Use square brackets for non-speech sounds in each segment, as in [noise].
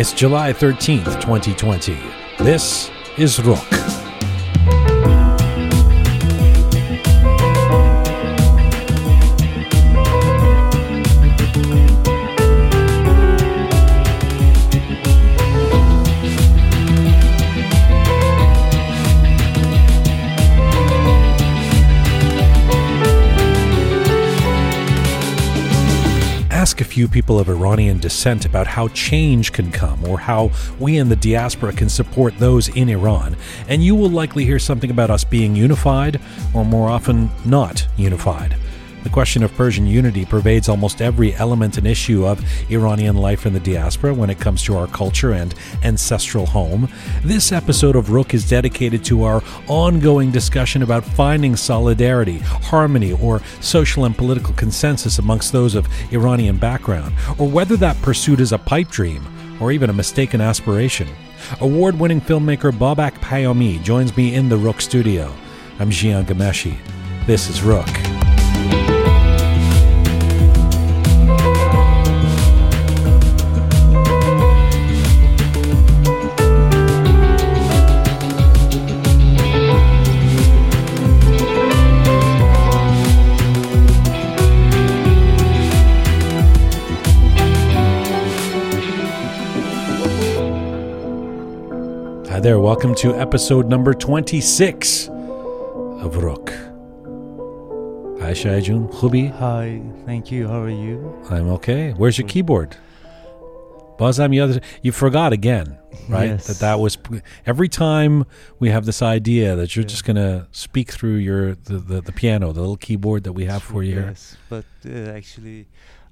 It's July 13th, 2020. This is Rook. Few people of Iranian descent about how change can come or how we in the diaspora can support those in Iran, and you will likely hear something about us being unified or more often not unified. The question of Persian unity pervades almost every element and issue of Iranian life in the diaspora when it comes to our culture and ancestral home. This episode of Rook is dedicated to our ongoing discussion about finding solidarity, harmony, or social and political consensus amongst those of Iranian background, or whether that pursuit is a pipe dream or even a mistaken aspiration. Award winning filmmaker Babak Payami joins me in the Rook studio. I'm Jian Ghomeshi. This is Rook. Hi there, welcome to episode number 26 of Rook. Hi Shaijun, Khubi. Hi, thank you. How are you? I'm okay. Where's your keyboard? Bazam, you, you forgot again, right? Yes. That that was every time we have this idea that you're just gonna speak through your the, the, the piano, the little keyboard that we have for you. Yes, but uh, actually,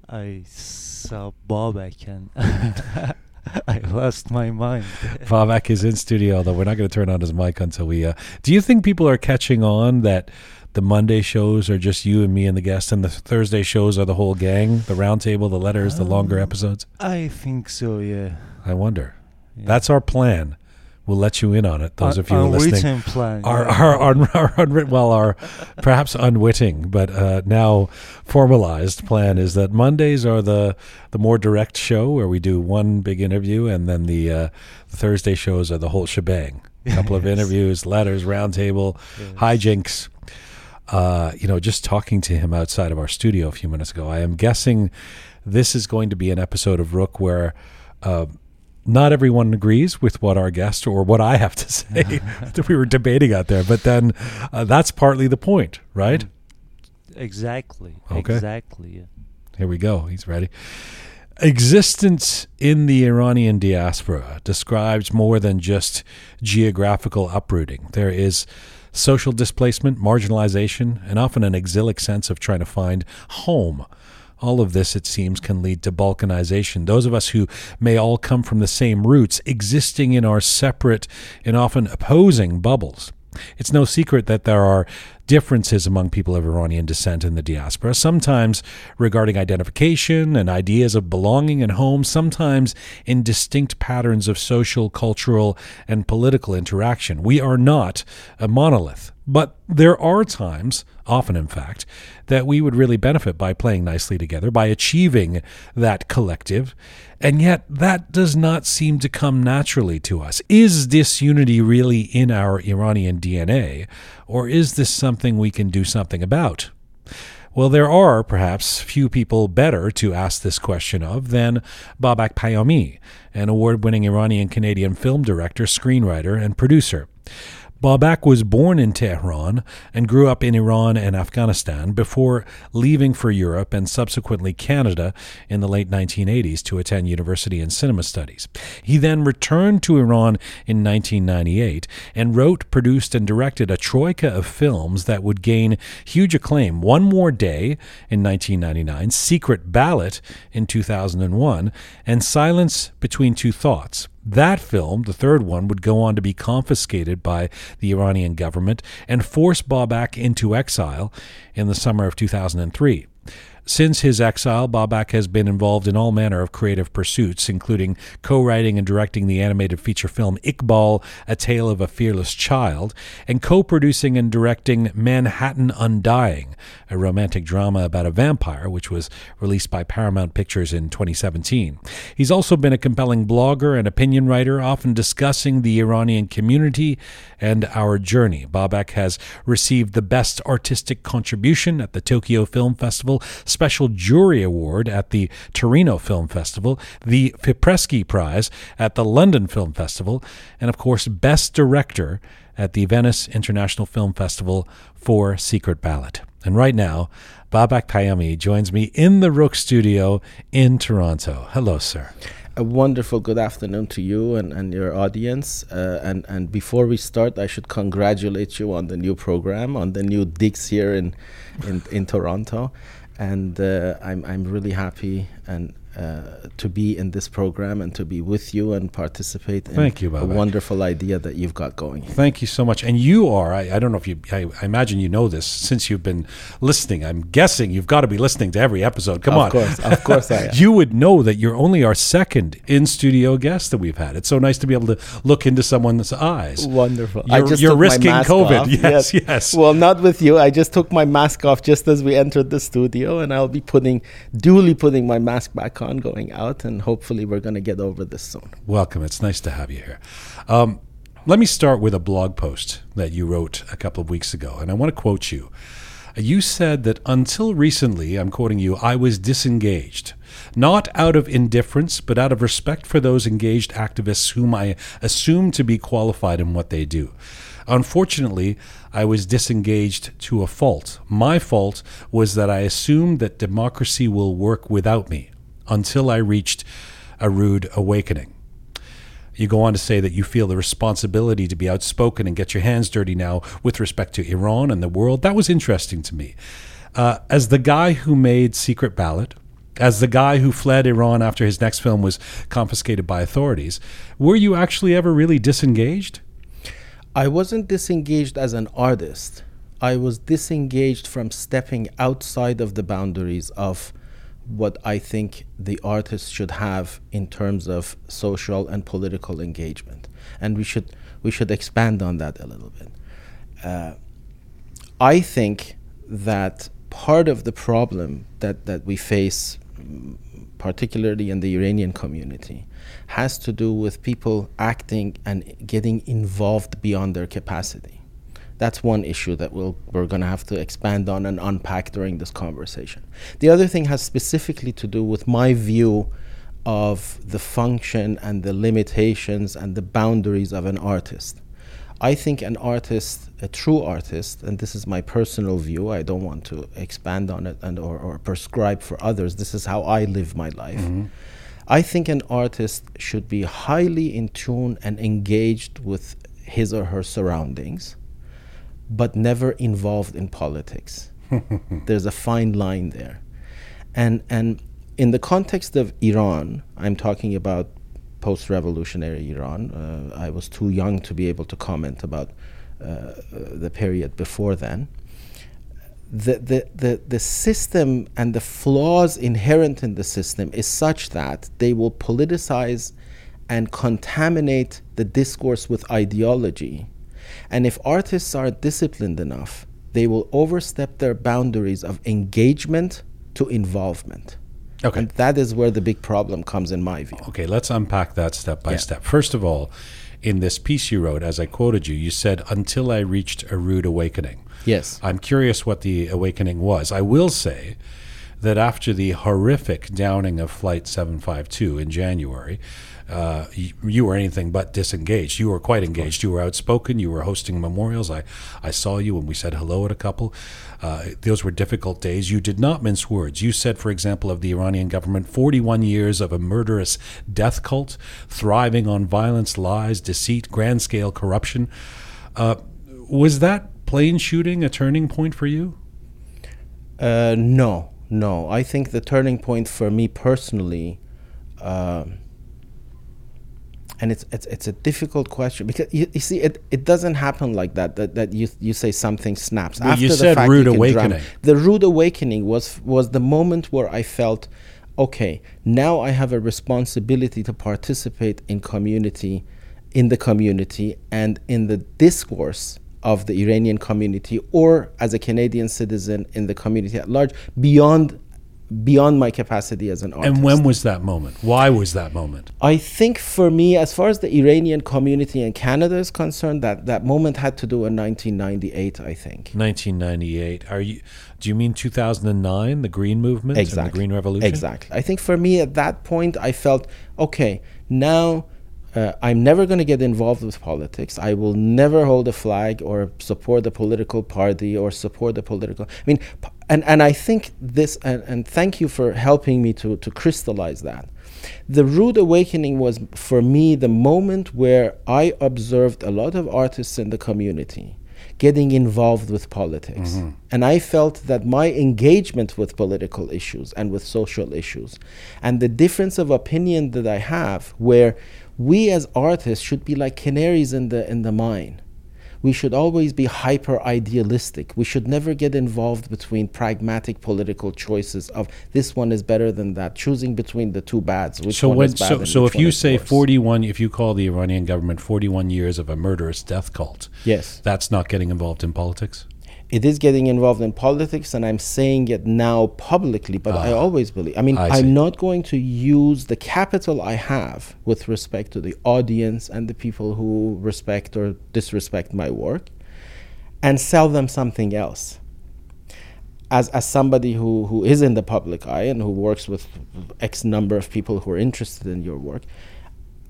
I saw Bob. I and [laughs] [laughs] [laughs] I lost my mind. [laughs] Babak is in studio, although we're not going to turn on his mic until we. Uh, do you think people are catching on that the Monday shows are just you and me and the guest, and the Thursday shows are the whole gang, the roundtable, the letters, the longer Um, episodes? I think so. Yeah. I wonder. yeah. That's our plan. We'll let you in on it. Those Un- of you are listening. Our, yeah. our, our, our [laughs] unwritten, well, our perhaps unwitting, but uh, now formalized plan is that Mondays are the the more direct show where we do one big interview, and then the, uh, the Thursday shows are the whole shebang. A [laughs] couple of interviews, letters, roundtable, Yes. hijinks. Uh, you know, just talking to him outside of our studio a few minutes ago, I am guessing this is going to be an episode of Rook where uh, not everyone agrees with what our guest or what I have to [laughs] say [laughs] that we were debating out there. But then uh, that's partly the point, right? Exactly. Okay. Exactly. Here we go. He's ready. Existence in the Iranian diaspora describes more than just geographical uprooting. There is social displacement, marginalization, and often an exilic sense of trying to find home. All of this, it seems, can lead to balkanization. Those of us who may all come from the same roots, existing in our separate and often opposing bubbles. It's no secret that there are differences among people of Iranian descent in the diaspora, sometimes regarding identification and ideas of belonging and home, sometimes in distinct patterns of social, cultural, and political interaction. We are not a monolith. But there are times, often in fact, that we would really benefit by playing nicely together, by achieving that collective. And yet, that does not seem to come naturally to us. Is this unity really in our Iranian DNA, or is this something we can do something about? Well, there are perhaps few people better to ask this question of than Babak Payami, an award winning Iranian Canadian film director, screenwriter, and producer. Babak was born in Tehran and grew up in Iran and Afghanistan before leaving for Europe and subsequently Canada in the late 1980s to attend university in cinema studies. He then returned to Iran in 1998 and wrote, produced, and directed a troika of films that would gain huge acclaim One More Day in 1999, Secret Ballot in 2001, and Silence Between Two Thoughts. That film, the third one, would go on to be confiscated by the Iranian government and force Babak into exile in the summer of 2003. Since his exile, Babak has been involved in all manner of creative pursuits, including co writing and directing the animated feature film Iqbal, A Tale of a Fearless Child, and co producing and directing Manhattan Undying, a romantic drama about a vampire, which was released by Paramount Pictures in 2017. He's also been a compelling blogger and opinion writer, often discussing the Iranian community and our journey. Babak has received the Best Artistic Contribution at the Tokyo Film Festival Special Jury Award at the Torino Film Festival, the Fipresci Prize at the London Film Festival, and of course, Best Director at the Venice International Film Festival for Secret Ballot. And right now, Babak Payami joins me in the Rook studio in Toronto. Hello, sir. A wonderful good afternoon to you and, and your audience. Uh, and, and before we start, I should congratulate you on the new program, on the new digs here in, in, in Toronto and uh, I'm I'm really happy and Uh, to be in this program and to be with you and participate in Thank you, a wonderful idea that you've got going. Thank you so much. And you are, I, I don't know if you, I, I, imagine you know this since you've been listening. I'm guessing you've got to be listening to every episode. Come of on. Of course, of course I [laughs] am. you would know that you're only our second in studio guest that we've had. It's so nice to be able to look into someone's eyes. Wonderful. You're, I just you're risking COVID. Off. Yes, yes, yes. Well, not with you. I just took my mask off just as we entered the studio, and I'll be putting, duly putting my mask back on going out and hopefully we're going to get over this soon. Welcome. It's nice to have you here. Um, let me start with a blog post that you wrote a couple of weeks ago, and I want to quote you. You said that until recently, I'm quoting you, I was disengaged, not out of indifference, but out of respect for those engaged activists whom I assume to be qualified in what they do. Unfortunately, I was disengaged to a fault. My fault was that I assumed that democracy will work without me until I reached a rude awakening. You go on to say that you feel the responsibility to be outspoken and get your hands dirty now with respect to Iran and the world. That was interesting to me. Uh, as the guy who made Secret Ballot, as the guy who fled Iran after his next film was confiscated by authorities, were you actually ever really disengaged? I wasn't disengaged as an artist. I was disengaged from stepping outside of the boundaries of what I think the artists should have in terms of social and political engagement, and we should we should expand on that a little bit. Uh, I think that part of the problem that that we face, particularly in the Iranian community, has to do with people acting and getting involved beyond their capacity that's one issue that we'll, we're going to have to expand on and unpack during this conversation. The other thing has specifically to do with my view of the function and the limitations and the boundaries of an artist. I think an artist, a true artist, and this is my personal view, I don't want to expand on it and or, or prescribe for others. This is how I live my life. Mm-hmm. I think an artist should be highly in tune and engaged with his or her surroundings but never involved in politics. [laughs] There's a fine line there. And, and in the context of Iran, I'm talking about post revolutionary Iran. Uh, I was too young to be able to comment about uh, the period before then. The, the, the, the system and the flaws inherent in the system is such that they will politicize and contaminate the discourse with ideology and if artists are disciplined enough, they will overstep their boundaries of engagement to involvement. Okay. And that is where the big problem comes, in my view. Okay, let's unpack that step by yeah. step. First of all, in this piece you wrote, as I quoted you, you said, until I reached a rude awakening. Yes. I'm curious what the awakening was. I will say that after the horrific downing of Flight 752 in January, uh, you, you, were anything but disengaged. You were quite engaged. You were outspoken. You were hosting memorials. I, I saw you when we said hello at a couple. Uh, those were difficult days. You did not mince words. You said, for example, of the Iranian government, 41 years of a murderous death cult, thriving on violence, lies, deceit, grand scale corruption. Uh, was that plane shooting a turning point for you? Uh, no, no. I think the turning point for me personally. Um, and it's it's, it's a difficult question because you, you see it, it doesn't happen like that that, that you you say something snaps well, you said rude awakening. the rude awakening was was the moment where i felt okay now i have a responsibility to participate in community in the community and in the discourse of the iranian community or as a canadian citizen in the community at large beyond beyond my capacity as an artist. And when was that moment? Why was that moment? I think for me, as far as the Iranian community in Canada is concerned, that, that moment had to do in 1998, I think. 1998. Are you? Do you mean 2009, the Green Movement, exactly. and the Green Revolution? Exactly. I think for me at that point, I felt okay. Now uh, I'm never going to get involved with politics. I will never hold a flag or support a political party or support a political. I mean, and, and I think this, and, and thank you for helping me to, to crystallize that. The rude awakening was for me the moment where I observed a lot of artists in the community getting involved with politics. Mm-hmm. And I felt that my engagement with political issues and with social issues and the difference of opinion that I have, where we as artists should be like canaries in the in the mine we should always be hyper idealistic. We should never get involved between pragmatic political choices of this one is better than that, choosing between the two bads. Which so one when, is bad so, so if you say worse. 41, if you call the Iranian government 41 years of a murderous death cult, yes, that's not getting involved in politics it is getting involved in politics and i'm saying it now publicly but i ah. always believe i mean I am not going to use the capital i have with respect to the audience and the people who respect or disrespect my work and sell them something else as, as somebody who, who is in the public eye and who works with x number of people who are interested in your work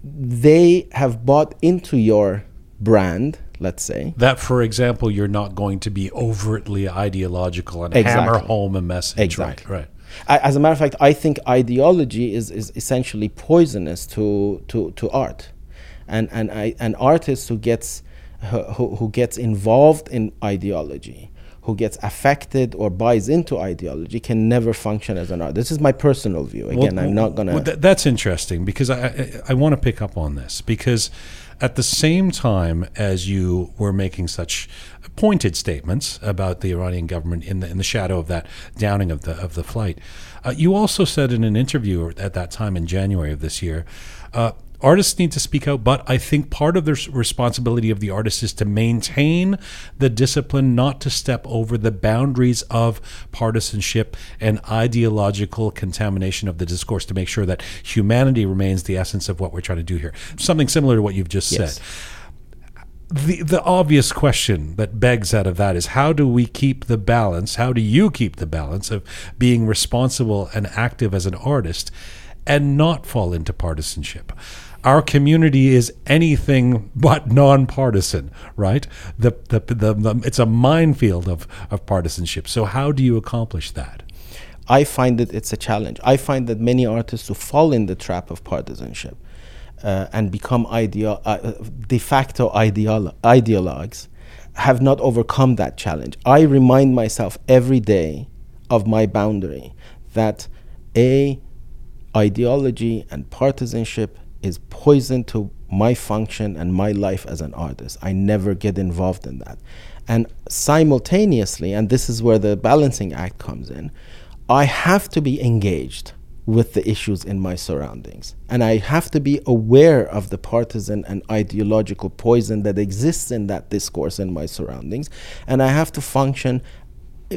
they have bought into your brand let's say. That, for example, you're not going to be overtly ideological and exactly. hammer home a message. Exactly. Right. right. As a matter of fact, I think ideology is, is essentially poisonous to, to, to art. And, and I, an artist who gets, who, who gets involved in ideology, who gets affected or buys into ideology can never function as an artist. This is my personal view. Again, well, I'm not going to. Well, that's interesting because I, I, I want to pick up on this because at the same time as you were making such pointed statements about the Iranian government in the in the shadow of that downing of the of the flight, uh, you also said in an interview at that time in January of this year. Uh, artists need to speak out, but I think part of the responsibility of the artist is to maintain the discipline, not to step over the boundaries of partisanship and ideological contamination of the discourse to make sure that humanity remains the essence of what we're trying to do here. Something similar to what you've just yes. said. The, the obvious question that begs out of that is how do we keep the balance? How do you keep the balance of being responsible and active as an artist and not fall into partisanship? Our community is anything but nonpartisan, right? The, the, the, the, it's a minefield of, of partisanship. So, how do you accomplish that? I find that it's a challenge. I find that many artists who fall in the trap of partisanship uh, and become ideo- uh, de facto ideolo- ideologues have not overcome that challenge. I remind myself every day of my boundary that a ideology and partisanship is poison to my function and my life as an artist. I never get involved in that. And simultaneously, and this is where the balancing act comes in, I have to be engaged with the issues in my surroundings. And I have to be aware of the partisan and ideological poison that exists in that discourse in my surroundings. And I have to function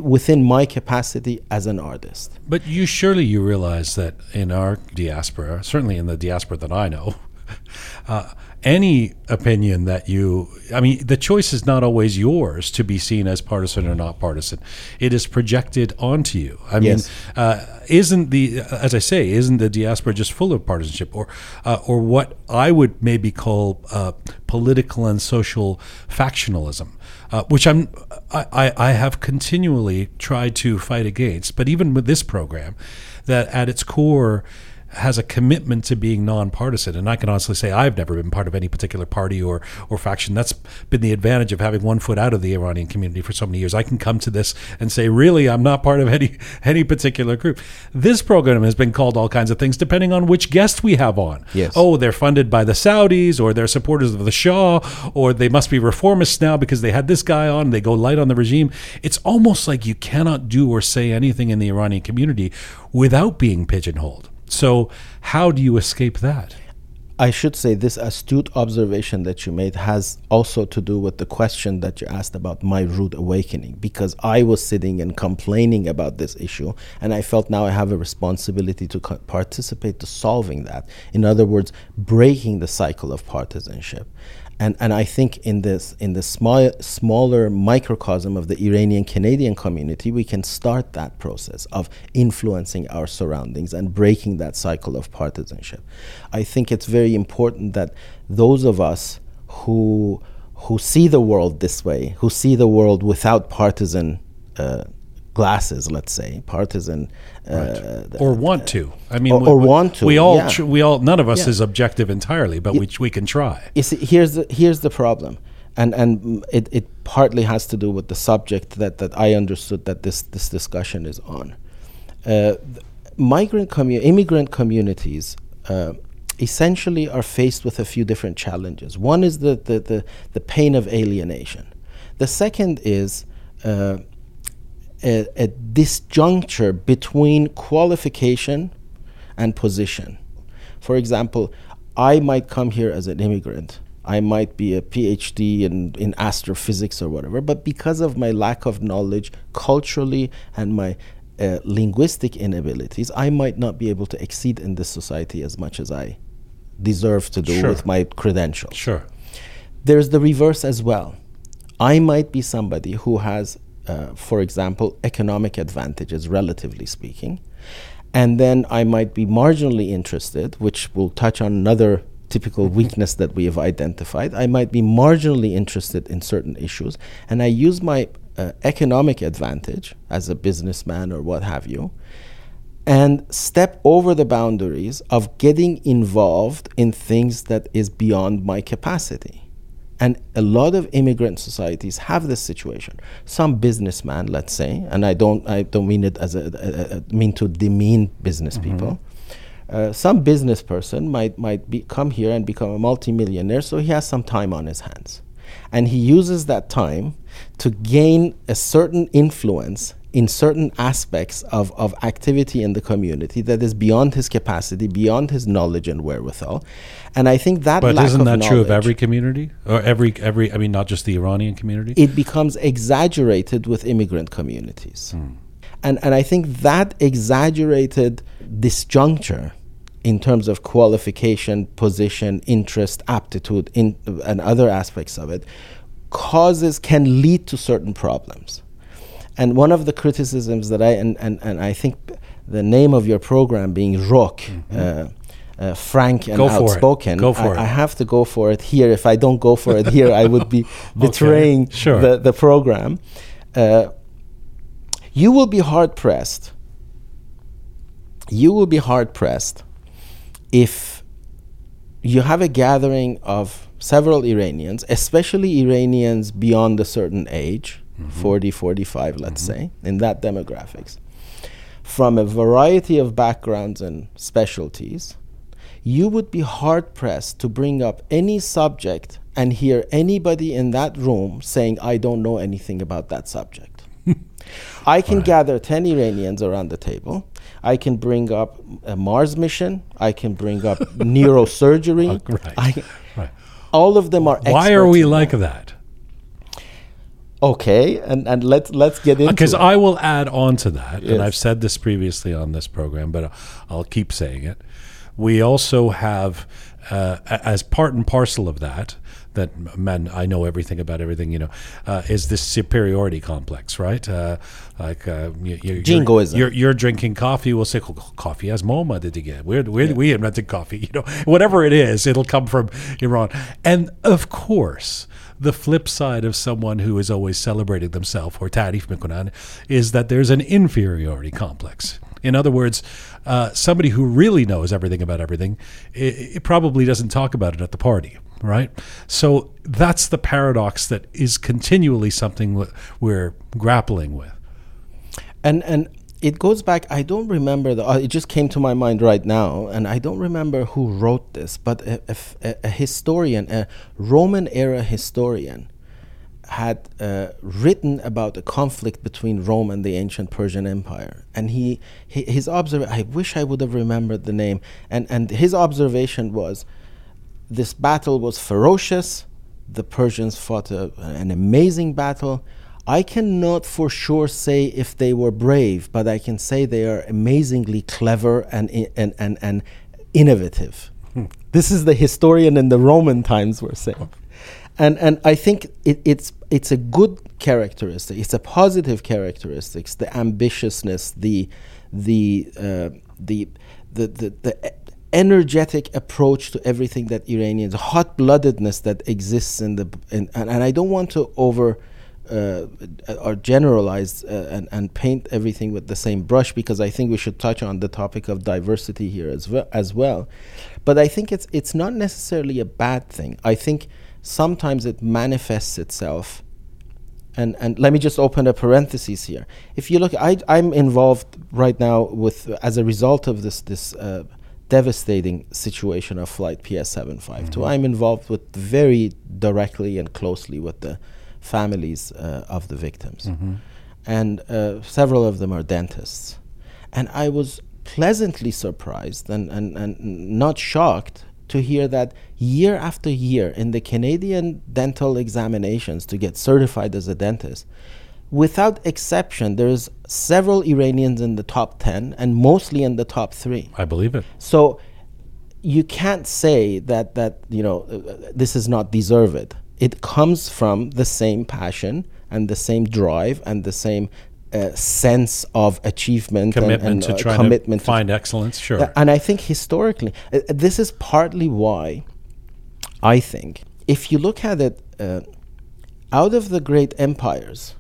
within my capacity as an artist. But you surely you realize that in our diaspora, certainly in the diaspora that I know, [laughs] uh, any opinion that you, I mean, the choice is not always yours to be seen as partisan or not partisan. It is projected onto you. I yes. mean, uh, isn't the, as I say, isn't the diaspora just full of partisanship, or, uh, or what I would maybe call uh, political and social factionalism? uh, which I'm I, I have continually tried to fight against. But even with this program, that at its core has a commitment to being nonpartisan. And I can honestly say I've never been part of any particular party or, or faction. That's been the advantage of having one foot out of the Iranian community for so many years. I can come to this and say, really, I'm not part of any [laughs] any particular group. This program has been called all kinds of things depending on which guest we have on. Yes. Oh, they're funded by the Saudis, or they're supporters of the Shah, or they must be reformists now because they had this guy on. They go light on the regime. It's almost like you cannot do or say anything in the Iranian community without being pigeonholed. So, how do you escape that? I should say this astute observation that you made has also to do with the question that you asked about my rude awakening because I was sitting and complaining about this issue and I felt now I have a responsibility to co- participate to solving that. In other words, breaking the cycle of partisanship and and I think in this in the small smaller microcosm of the Iranian Canadian community, we can start that process of influencing our surroundings and breaking that cycle of partisanship. I think it's very important that those of us who who see the world this way, who see the world without partisan uh, glasses, let's say, partisan, uh, or want to. I mean, or, we, or want to. We all, yeah. tr- we all, none of us Yeah. is objective entirely, but we we can try. You see, here's the here's the problem, and and it, it partly has to do with the subject that, that I understood that this this discussion is on. Uh, migrant commu- immigrant communities uh, essentially are faced with a few different challenges. One is the the the, the pain of alienation. The second is uh, a, a disjuncture between qualification and position. For example, I might come here as an immigrant. I might be a PhD in, in astrophysics or whatever, but because of my lack of knowledge culturally and my uh, linguistic inabilities, I might not be able to exceed in this society as much as I deserve to do Sure. with my credentials Sure. there's the reverse as well. I might be somebody who has, uh, for example, economic advantages, relatively speaking, and then I might be marginally interested, which will touch on another typical weakness that we have identified. I might be marginally interested in certain issues, and I use my uh, economic advantage as a businessman or what have you, and step over the boundaries of getting involved in things that is beyond my capacity. And a lot of immigrant societies have this situation. Some businessman, let's say, and I don't, I don't mean it as a, a, a mean to demean business people. Uh, some business person might might be, come here and become a multimillionaire, so he has some time on his hands, and he uses that time to gain a certain influence in certain aspects of, of activity in the community that is beyond his capacity, beyond his knowledge and wherewithal. And I think that But isn't that true of every community or every every? I mean, not just the Iranian community. it becomes exaggerated with immigrant communities. Hmm. And, and I think that exaggerated disjuncture in terms of qualification, position, interest, aptitude, in, and other aspects of it causes, can lead to certain problems. And one of the criticisms that I, and, and, and I think the name of your program being Rook, uh, uh, frank and Go outspoken, Go I. I have to go for it here. If I don't go for it here, I would be [laughs] [laughs] betraying Sure. the, the program. Uh, you will be hard pressed. You will be hard pressed if you have a gathering of several Iranians, especially Iranians beyond a certain age, 40, mm-hmm. 45, let's mm-hmm. say, in that demographics, from a variety of backgrounds and specialties, you would be hard pressed to bring up any subject and hear anybody in that room saying, I don't know anything about that subject. [laughs] I can gather 10 Iranians around the table. I can bring up a Mars mission. I can bring up [laughs] neurosurgery. Oh, right. I, Right. all of them are Why are we like that. Okay, and, and let's let's get into Because. I will add on to that, Yes. and I've said this previously on this program, but I'll keep saying it. We also have, uh, as part and parcel of that, that man, I know everything about everything, you know, uh, is this superiority complex, right? Uh, like uh, you, you, you're, you're, you're drinking coffee. We'll say "Co- coffee has Moma did you get? We're, we're, We invented coffee. [laughs] You know, whatever it is, it'll come from Iran. And of course, the flip side of someone who is always celebrating themselves or tarif mikunan is that there's an inferiority complex. In other words, uh, somebody who really knows everything about everything, it, it probably doesn't talk about it at the party, right? So that's the paradox that is continually something we're grappling with. And and it goes back. I don't remember the. Uh, it just came to my mind right now, and I don't remember who wrote this, but a, a, a historian, a Roman era historian, had uh, written about a conflict between Rome and the ancient Persian Empire, and he, he his observ- I wish I would have remembered the name, and and his observation was, this battle was ferocious. The Persians fought a, an amazing battle. I cannot for sure say if they were brave, but I can say they are amazingly clever and and and, and innovative. Hmm. This is the historian in the Roman times were saying and and I think it, it's it's a good characteristic. It's a positive characteristic. The ambitiousness, the the uh, the the the, the energetic approach to everything that Iranians, hot bloodedness that exists in the in, and, and I don't want to over uh, or generalize uh, and, and paint everything with the same brush because I think we should touch on the topic of diversity here as well as well. But I think it's it's not necessarily a bad thing. I think sometimes it manifests itself. And, and let me just open a parenthesis here. If you look, I, I'm involved right now with, as a result of this, this uh, devastating situation of flight PS752. Mm-hmm. I'm involved with very directly and closely with the families uh, of the victims. Mm-hmm. And uh, several of them are dentists. And I was pleasantly surprised and, and, and not shocked to hear that year after year in the Canadian dental examinations to get certified as a dentist, without exception, there's several Iranians in the top 10 and mostly in the top three. I believe it. So you can't say that, that you know, uh, this is not deserved. It comes from the same passion and the same drive and the same uh, sense of achievement commitment and, and to uh, try commitment to find excellence sure. Uh, and i think historically uh, this is partly why i think if you look at it uh, out of the great empires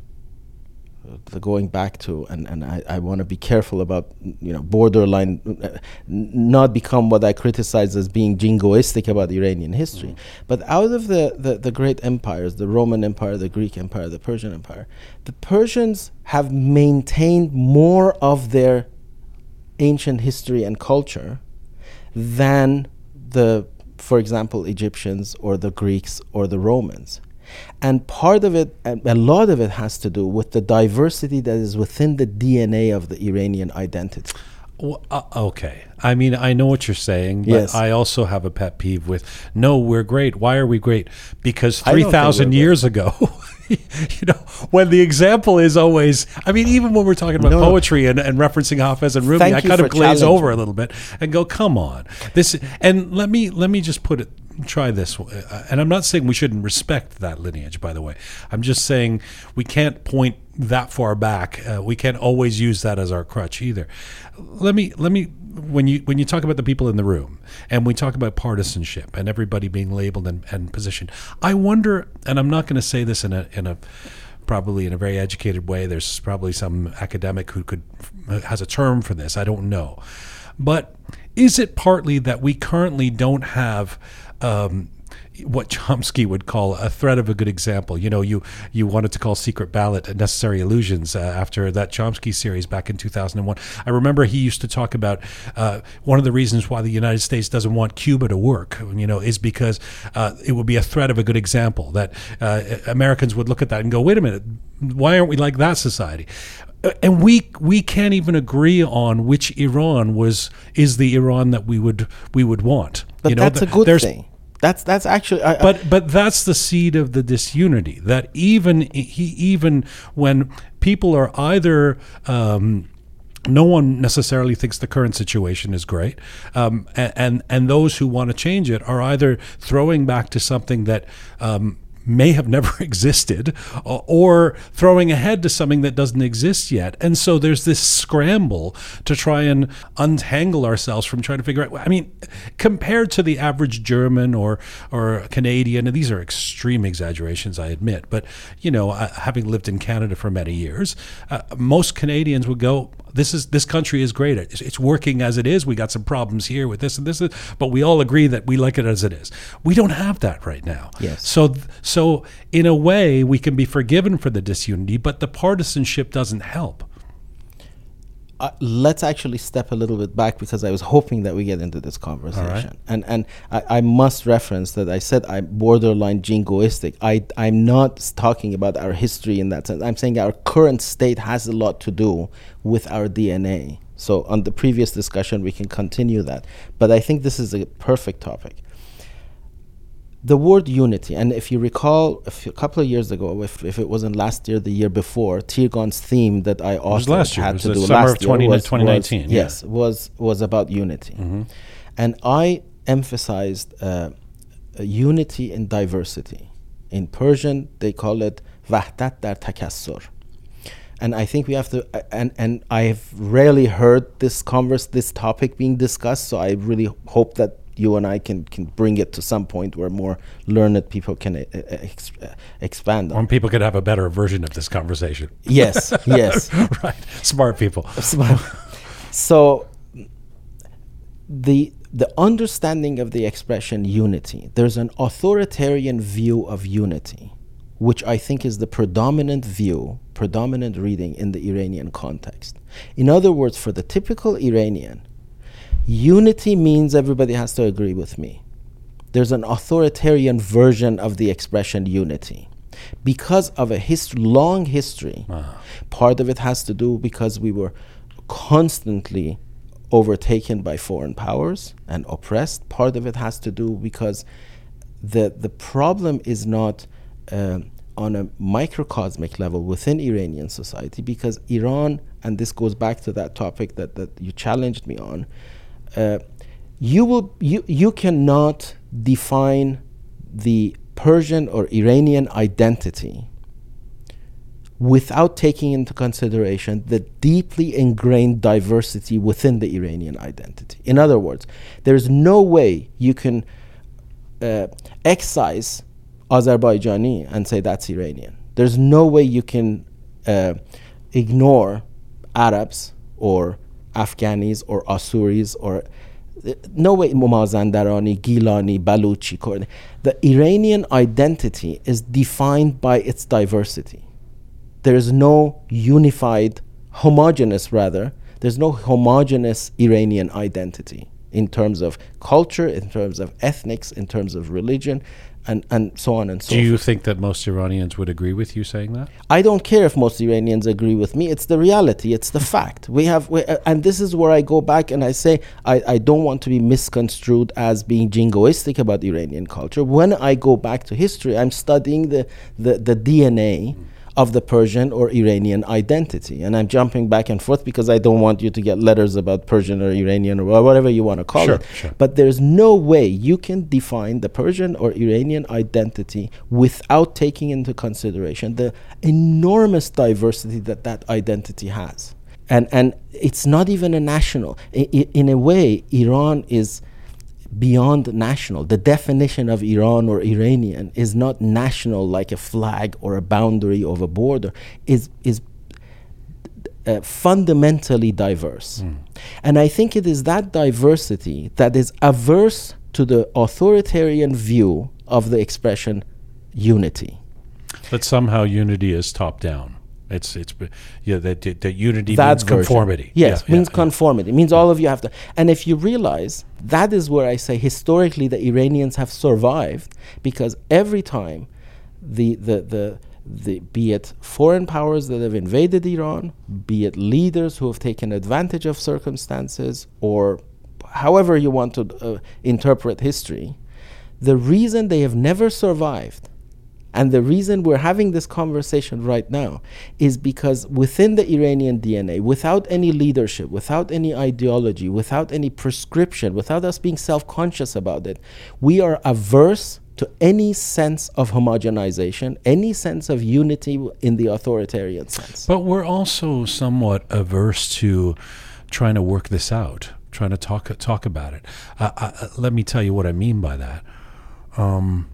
the going back to, and, and I, I want to be careful about, you know, borderline, uh, not become what I criticize as being jingoistic about Iranian history. Mm. But out of the, the, the great empires, the Roman Empire, the Greek Empire, the Persian Empire, the Persians have maintained more of their ancient history and culture than the, for example, Egyptians or the Greeks or the Romans. And part of it, a lot of it has to do with the diversity that is within the DNA of the Iranian identity. Well, uh, okay. I mean, I know what you're saying, but yes. I also have a pet peeve with no, we're great. Why are we great? Because 3,000 years ago, [laughs] you know, when the example is always, I mean, even when we're talking about no. poetry and, and referencing Hafez and Rumi, Thank I kind of glaze over a little bit and go, come on. This, and let me, let me just put it try this. Uh, and I'm not saying we shouldn't respect that lineage, by the way. I'm just saying we can't point that far back. Uh, we can't always use that as our crutch either. Let me let me when you when you talk about the people in the room and we talk about partisanship and everybody being labeled and, and positioned. I wonder, and I'm not going to say this in a in a probably in a very educated way. There's probably some academic who could has a term for this. I don't know, but is it partly that we currently don't have um, what Chomsky would call a threat of a good example. You know, you you wanted to call Secret Ballot Necessary Illusions uh, after that Chomsky series back in 2001. I remember he used to talk about uh, one of the reasons why the United States doesn't want Cuba to work, you know, is because uh, it would be a threat of a good example that uh, Americans would look at that and go, wait a minute, why aren't we like that society? Uh, and we we can't even agree on which Iran was is the Iran that we would we would want. But you know, that's a good thing that's that's actually. I, but but that's the seed of the disunity. That even he even when people are either. Um, no one necessarily thinks the current situation is great, um, and, and, and those who want to change it are either throwing back to something that um, may have [laughs] never existed or throwing ahead to something that doesn't exist yet. And so there's this scramble to try and untangle ourselves from trying to figure out I mean compared to the average German or or Canadian and these are extreme exaggerations I admit but you know uh, having lived in Canada for many years uh, most Canadians would go this is this country is great. It's, it's working as it is. We got some problems here with this and this, but we all agree that we like it as it is. We don't have that right now. Yes. So so in a way, we can be forgiven for the disunity, but the partisanship doesn't help. Uh, let's actually step a little bit back because I was hoping that we get into this conversation. And and I, I must reference that I said I'm borderline jingoistic. I I'm not talking about our history in that sense. I'm saying our current state has a lot to do with our DNA. So on the previous discussion we can continue that. But I think this is a perfect topic the word unity, and if you recall, a, few, a couple of years ago, if, if it wasn't last year, the year before, Tirgan's theme that I also last year. had to do summer last of year 20 was, 2019, was- yeah. yes, was was about unity, Mm-hmm. and I emphasized uh, unity in diversity. In Persian, they call it wahdat dar takassur. And I think we have to, uh, and and I've rarely heard this converse, this topic being discussed. So I really hope that you and I can can bring it to some point where more learned people can uh, uh, ex- uh, expand on. When people could have a better version of this conversation. yes, [laughs] yes. right. Smart people. [laughs] Smart. so the the understanding of the expression unity there's an authoritarian view of unity which i think is the predominant view predominant reading in the iranian context in other words for the typical iranian unity means everybody has to agree with me. There's an authoritarian version of the expression unity. Because of a hist- long history part of it has to do because we were constantly overtaken by foreign powers and oppressed. Part of it has to do because the the problem is not um on a microcosmic level within Iranian society because Iran and this goes back to that topic that, that you challenged me on you will you you cannot define the Persian or Iranian identity without taking into consideration the deeply ingrained diversity within the Iranian identity. In other words, there's no way you can uh, excise Azerbaijani and say that's Iranian. There's no way you can uh, ignore Arabs or Afghanis or Asuris or no way Mazandarani, Gilani, Baluchi, Kurd. The Iranian identity is defined by its diversity. There is no unified, homogeneous rather, there's no homogeneous Iranian identity in terms of culture, in terms of ethnics, in terms of religion, and, and so on and so Do you forth. think that most Iranians would agree with you saying that? I don't care if most Iranians agree with me. It's the reality. It's the fact. We have, we, uh, and this is where I go back and I say I, I don't want to be misconstrued as being jingoistic about Iranian culture. When I go back to history, I'm studying the, the, the DNA of the Persian or Iranian identity, and I'm jumping back and forth because I don't want you to get letters about Persian or Iranian or whatever you want to call Sure, it. sure. But there's no way you can define the Persian or Iranian identity without taking into consideration the enormous diversity that that identity has. And, and it's not even a national. I- i- in a way, Iran is beyond national. The definition of Iran or Iranian is not national like a flag or a boundary of a border. Is is uh, fundamentally diverse. And I think it is that diversity that is averse to the authoritarian view of the expression unity. But somehow unity is top down. It's it's yeah that that, unity that means version. conformity. Yes, Yeah, means yeah, yeah. Means all of you have to. And if you realize that is where I say historically the Iranians have survived because every time the the the the, be it foreign powers that have invaded Iran, be it leaders who have taken advantage of circumstances, or however you want to uh, interpret history, the reason they have never survived and the reason we're having this conversation right now is because within the Iranian DNA, without any leadership, without any ideology, without any prescription, without us being self conscious about it, we are averse to any sense of homogenization, any sense of unity in the authoritarian sense. But we're also somewhat averse to trying to work this out, trying to talk talk about it. Uh, uh, let me tell you what I mean by that. Um,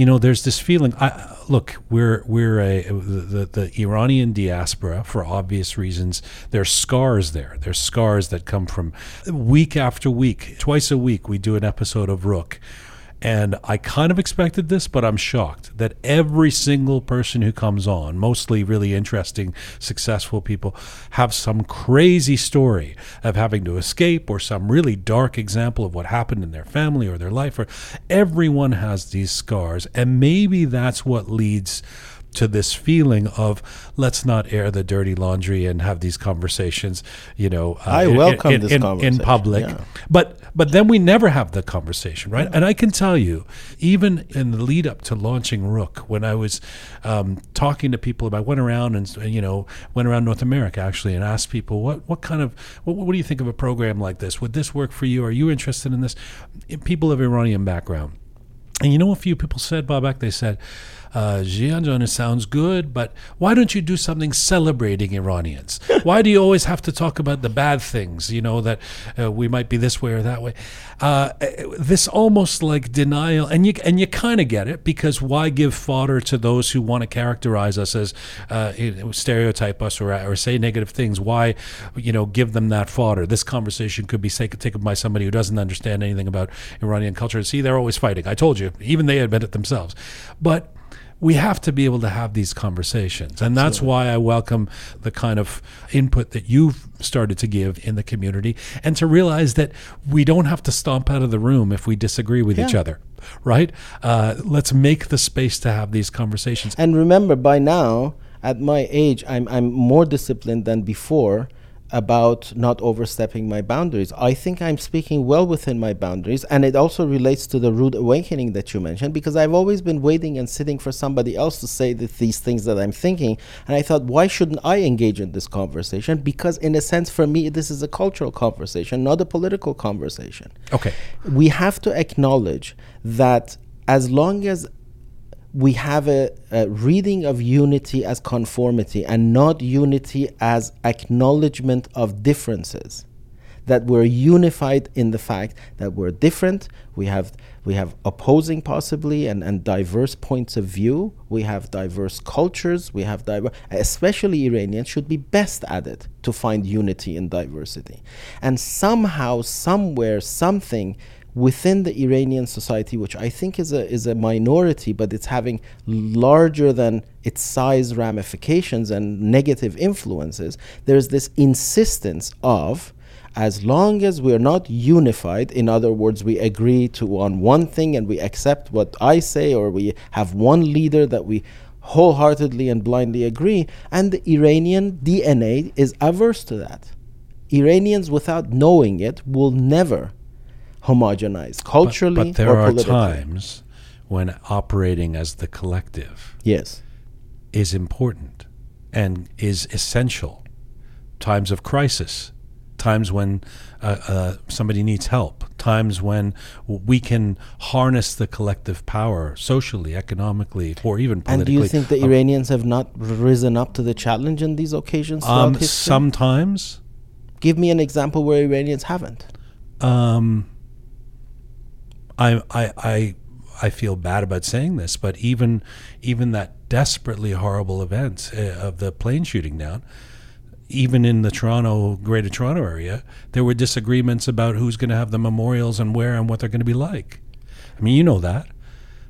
you know, there's this feeling. I, look, we're we're a the, the Iranian diaspora for obvious reasons. There's scars there. There's scars that come from week after week, twice a week. We do an episode of Rook and I kind of expected this, but I'm shocked that every single person who comes on, mostly really interesting, successful people, have some crazy story of having to escape or some really dark example of what happened in their family or their life. Or everyone has these scars, and maybe that's what leads to this feeling of let's not air the dirty laundry and have these conversations, you know, uh, I welcome in, this in, in public. yeah. But but then we never have the conversation, right? And I can tell you, even in the lead up to launching Rook, when I was um, talking to people about, went around and you know went around North America actually and asked people what what kind of what, what do you think of a program like this? Would this work for you? Are you interested in this? People of Iranian background. And you know, a few people said, Babak, they said, uh, it sounds good, but why don't you do something celebrating Iranians? [laughs] why do you always have to talk about the bad things, you know, that uh, we might be this way or that way? Uh, this almost like denial, and you, and you kind of get it because why give fodder to those who want to characterize us as, uh, stereotype us or, or say negative things? Why, you know, give them that fodder? This conversation could be taken by somebody who doesn't understand anything about Iranian culture. See, they're always fighting. I told you, even they admit it themselves. But we have to be able to have these conversations. And that's why I welcome the kind of input that you've started to give in the community and to realize that we don't have to stomp out of the room if we disagree with each other, right? Uh, let's make the space to have these conversations. And remember, by now, at my age, I'm, I'm more disciplined than before about not overstepping my boundaries. I think I'm speaking well within my boundaries. And it also relates to the rude awakening that you mentioned, because I've always been waiting and sitting for somebody else to say that these things that I'm thinking. And I thought, why shouldn't I engage in this conversation? Because, in a sense, for me, this is a cultural conversation, not a political conversation Okay. we have to acknowledge that as long as we have a, a reading of unity as conformity and not unity as acknowledgement of differences. That we're unified in the fact that we're different. We have we have opposing possibly and, and diverse points of view. We have diverse cultures. We have diverse especially iranians should be best at it to find unity in diversity. And somehow somewhere something within the Iranian society, which I think is a is a minority, but it's having larger than its size ramifications and negative influences. There's this insistence of as long as we're not unified, in other words, we agree to on one thing and we accept what I say, or we have one leader that we wholeheartedly and blindly agree, and the Iranian DNA is averse to that. Iranians, without knowing it, will never homogenize culturally but, but there or are times when operating as the collective Yes. is important and is essential. Times of crisis, times when uh, uh, somebody needs help, times when we can harness the collective power socially, economically, or even politically And do you think the Uh, Iranians have not risen up to the challenge in these occasions throughout um, sometimes. Give me an example where Iranians haven't. Um, I, I, I, I feel bad about saying this, but even, even that desperately horrible event uh, of the plane shooting down, even in the Toronto, Greater Toronto area, there were disagreements about who's going to have the memorials and where and what they're going to be like. I mean, you know that.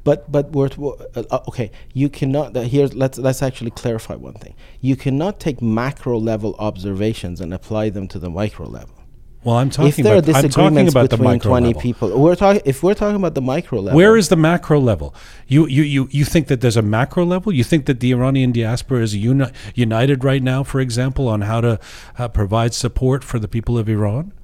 But but we're uh, uh, okay. You cannot. Here's let's let's actually clarify one thing. You cannot take macro level observations and apply them to the micro level. Well, I'm talking. if there about. are I'm talking disagreements about the between twenty level. people, we're talking. If we're talking about the micro level, Where is the macro level? You, you, you, you think that there's a macro level? You think that the Iranian diaspora is uni- united right now, for example, on how to uh, provide support for the people of Iran?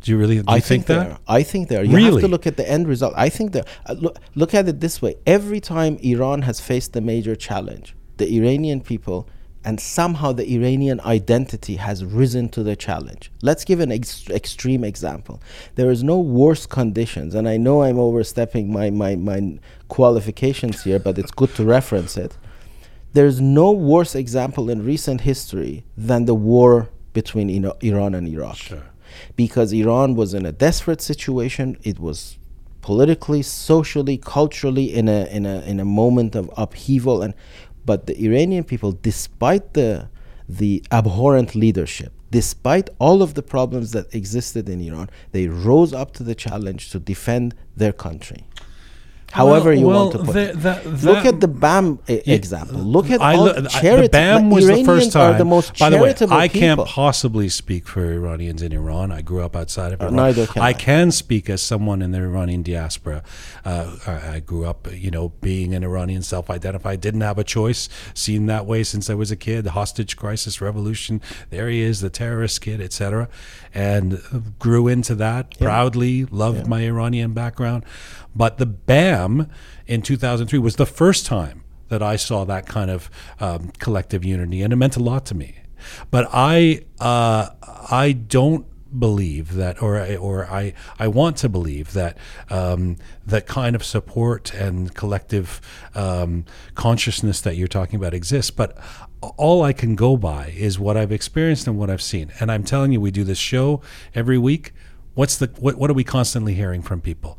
Do you really do you I think, think, they that? are. I think they are. You have to look at the end result. I think that uh, look, look at it this way. Every time Iran has faced a major challenge, the Iranian people and somehow the Iranian identity has risen to the challenge. Let's give an ex- extreme example. There is no worse conditions, and I know I'm overstepping my, my, my qualifications here, but it's good to reference it. There's no worse example in recent history than the war between Ino- Iran and Iraq Sure. because Iran was in a desperate situation. It was politically, socially, culturally in a in a in a moment of upheaval and but the Iranian people despite the the abhorrent leadership despite all of the problems that existed in Iran they rose up to the challenge to defend their country however Well- you well, want to put the- it. that- Look at the BAM example. Look at I all charity. the BAM was the Iranians first time. Are the most by the way, I can't possibly speak for Iranians in Iran. I grew up outside of Uh, Iran. neither can I I. can speak as someone in the Iranian diaspora. Uh, I I grew up, you know, being an Iranian, self-identified. Didn't have a choice. Seen that way since I was a kid. The hostage crisis, revolution. There he is, the terrorist kid, etc. And grew into that proudly. Loved my Iranian background. But the BAM in 2003 was the first time that I saw that kind of um, collective unity, and it meant a lot to me. But I, uh, I don't believe that, or or I, I want to believe that um, that kind of support and collective um, consciousness that you're talking about exists. But all I can go by is what I've experienced and what I've seen. And I'm telling you, we do this show every week. What's the what, what are we constantly hearing from people?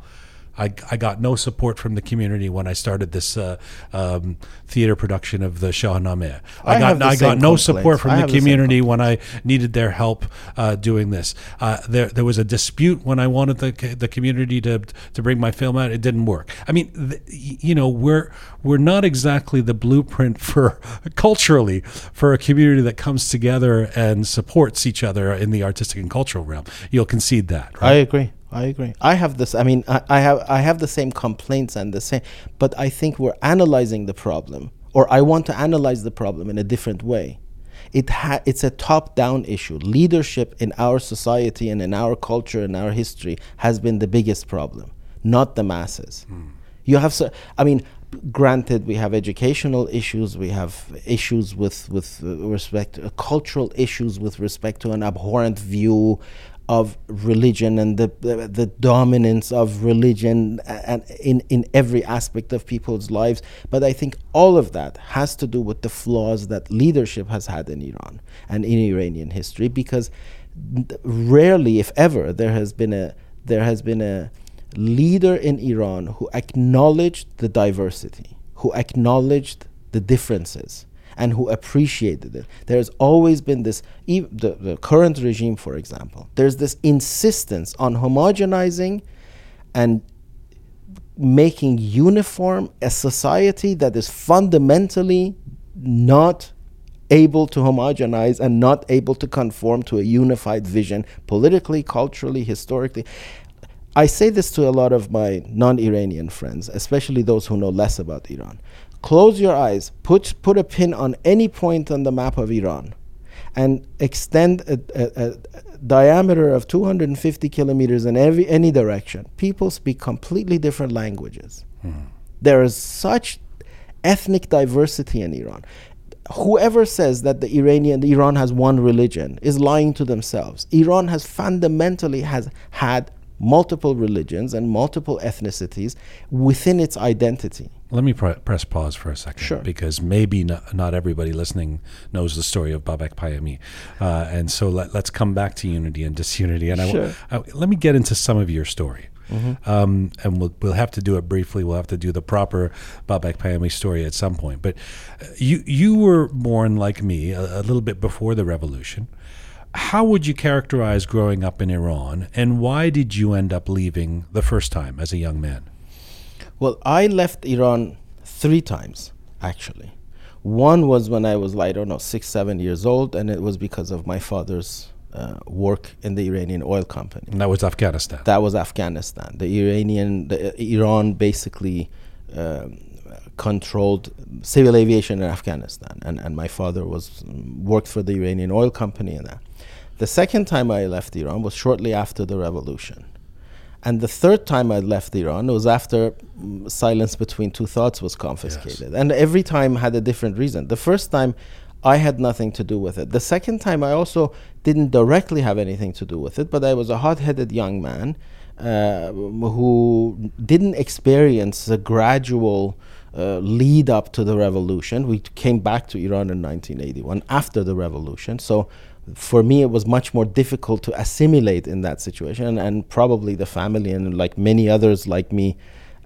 I, I got no support from the community when I started this uh, um, theater production of the Shahnameh. I, I got I got no complaints. support from the have the community when I needed their help uh, doing this. Uh, there there was a dispute when I wanted the the community to to bring my film out. It didn't work. I mean, th- you know, we're we're not exactly the blueprint [laughs] for culturally for a community that comes together and supports each other in the artistic and cultural realm. You'll concede that, right? I agree. I agree. I have this. I mean, I, I have I have the same complaints and the same, but I think we're analyzing the problem, or I want to analyze the problem in a different way. It ha- it's a top-down issue. Leadership in our society and in our culture and our history has been the biggest problem, not the masses. You have so. I mean, granted, we have educational issues. We have issues with with uh, respect, uh, cultural issues with respect to an abhorrent view of religion and the the, the dominance of religion and in in every aspect of people's lives. But I think all of that has to do with the flaws that leadership has had in Iran and in Iranian history, because rarely, if ever, there has been a there has been a leader in Iran who acknowledged the diversity, who acknowledged the differences, and who appreciated it. There's always been this, the, the current regime, for example, there's this insistence on homogenizing and making uniform a society that is fundamentally not able to homogenize and not able to conform to a unified vision politically, culturally, historically. I say this to a lot of my non Iranian friends, especially those who know less about Iran. Close your eyes, put, put a pin on any point on the map of Iran, and extend a, a, a diameter of 250 kilometers in every any direction. People speak completely different languages. Hmm. There is such ethnic diversity in Iran. Whoever says that the Iranian Iran has one religion is lying to themselves. Iran has fundamentally has had multiple religions and multiple ethnicities within its identity. Let me pre- press pause for a second, Sure. because maybe not, not everybody listening knows the story of Babak Payami, uh, and so let, us come back to unity and disunity. And I, Sure. I, let me get into some of your story, um, and we'll we'll have to do it briefly. We'll have to do the proper Babak Payami story at some point. But uh, you you were born like me a, a little bit before the revolution. How would you characterize growing up in Iran, and why did you end up leaving the first time as a young man? Well, I left Iran three times, actually. One was when I was, like, I don't know, six, seven years old, and it was because of my father's uh, work in the Iranian oil company. And that was Afghanistan. That was Afghanistan. The Iranian, the, Iran basically um, controlled civil aviation in Afghanistan, and, and my father was worked for the Iranian oil company and that. The second time I left Iran was shortly after the revolution. And the third time I left Iran was after mm, Silence Between Two Thoughts was confiscated. And every time had a different reason. The first time I had nothing to do with it. The second time I also didn't directly have anything to do with it, but I was a hot headed young man uh, who didn't experience the gradual uh, lead up to the revolution. We came back to Iran in 1981 after the revolution. So for me it was much more difficult to assimilate in that situation and probably the family and like many others like me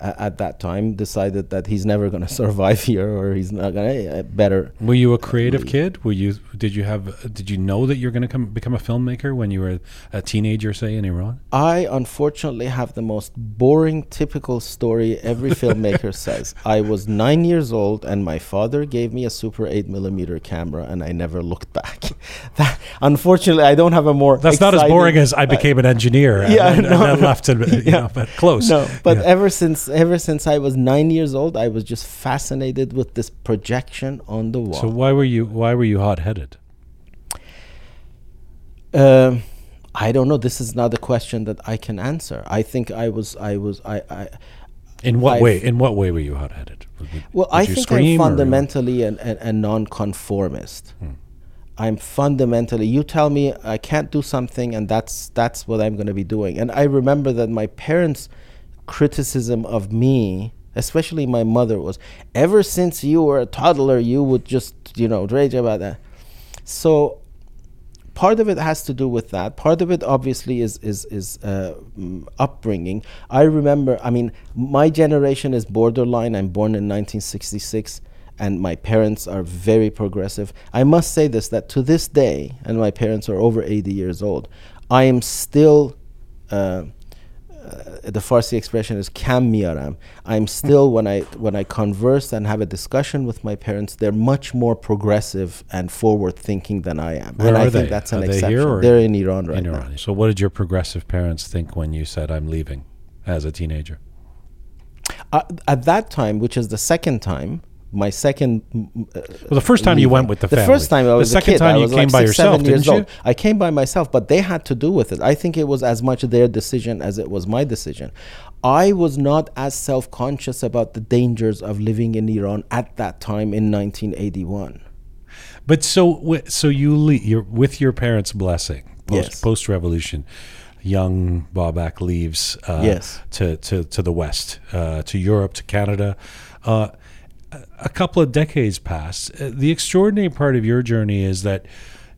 at that time decided that he's never going [laughs] to survive here or he's not going to uh, better. Were you a creative kid? Were you did you have did you know that you're going to come become a filmmaker when you were a teenager say in iran? I unfortunately have the most boring typical story every filmmaker [laughs] says. I was nine years old and my father gave me a super 8 millimeter camera and i never looked back. [laughs] That, unfortunately i don't have a more that's not as boring as i became an engineer yeah, and, no, and left it yeah. Know, but close. No but yeah. ever since ever since I was nine years old, I was just fascinated with this projection on the wall. So why were you why were you hot headed? Um, I don't know. This is not a question that I can answer. I think I was I was I. I in what I've, way? In what way were you hot headed? Well, I think I'm fundamentally an, an, a nonconformist. Hmm. I'm fundamentally. You tell me I can't do something, and that's that's what I'm going to be doing. And I remember that my parents criticism of me, especially my mother, was ever since you were a toddler, you would just, you know, rage about that. So part of it has to do with that. Part of it, obviously, is is is uh, upbringing. I remember. I mean, my generation is borderline. I'm born in 1966, and my parents are very progressive. I must say this: that to this day, and my parents are over 80 years old, I am still. Uh, the Farsi expression is kam miaram. I'm still when I when I converse and have a discussion with my parents, they're much more progressive and forward thinking than I am. Where and are I they? think that's an are they exception. Here or they're in Iran right in Iran. now. So what did your progressive parents think when you said I'm leaving as a teenager? Uh, at that time, which is the second time, my second. Uh, well, the first time leaving. you went with the, the family. first time I was the second a kid. time I you came like by six, yourself, years didn't you? Old. I came by myself, but they had to do with it. I think it was as much their decision as it was my decision. I was not as self conscious about the dangers of living in Iran at that time in 1981. But so, so you le- you're with your parents' blessing post yes. post revolution. Young Babak leaves uh, yes. to, to, to the West, uh, to Europe, to Canada. Uh, a couple of decades pass. Uh, the extraordinary part of your journey is that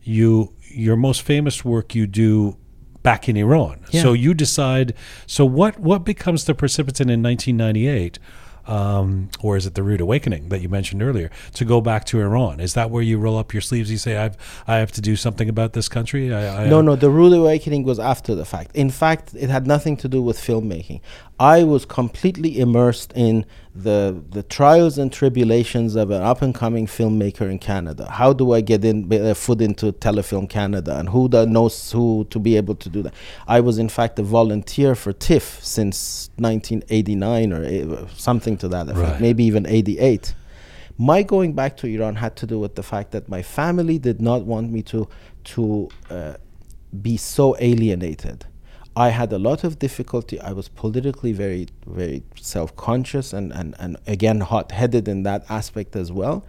you your most famous work you do back in Iran. Yeah. So you decide. So what what becomes the precipitant in 1998? Um, or is it the rude awakening that you mentioned earlier to go back to Iran? Is that where you roll up your sleeves? You say, "I've I have to do something about this country." I, I, no, no. The rude awakening was after the fact. In fact, it had nothing to do with filmmaking. I was completely immersed in the the trials and tribulations of an up and coming filmmaker in Canada. How do I get in uh, foot into Telefilm Canada, and who knows who to be able to do that? I was in fact a volunteer for TIFF since 1989 or uh, something to that effect, right. maybe even 88. My going back to Iran had to do with the fact that my family did not want me to to uh, be so alienated I had a lot of difficulty. I was politically very, very self conscious and, and, and again hot headed in that aspect as well.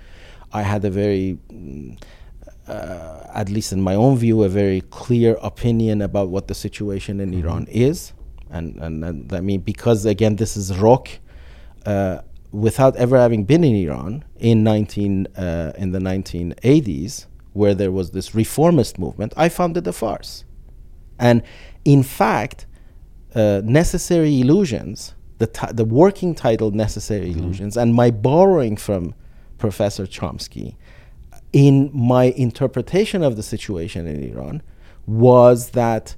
I had a very, mm, uh, at least in my own view, a very clear opinion about what the situation in mm-hmm. Iran is. And, and, and I mean, because again, this is Rook. Uh, without ever having been in Iran in 19 uh, in the 1980s, where there was this reformist movement, I found it a farce. And in fact, uh, Necessary Illusions, the, t- the working title Necessary mm-hmm. Illusions, and my borrowing from Professor Chomsky in my interpretation of the situation in Iran was that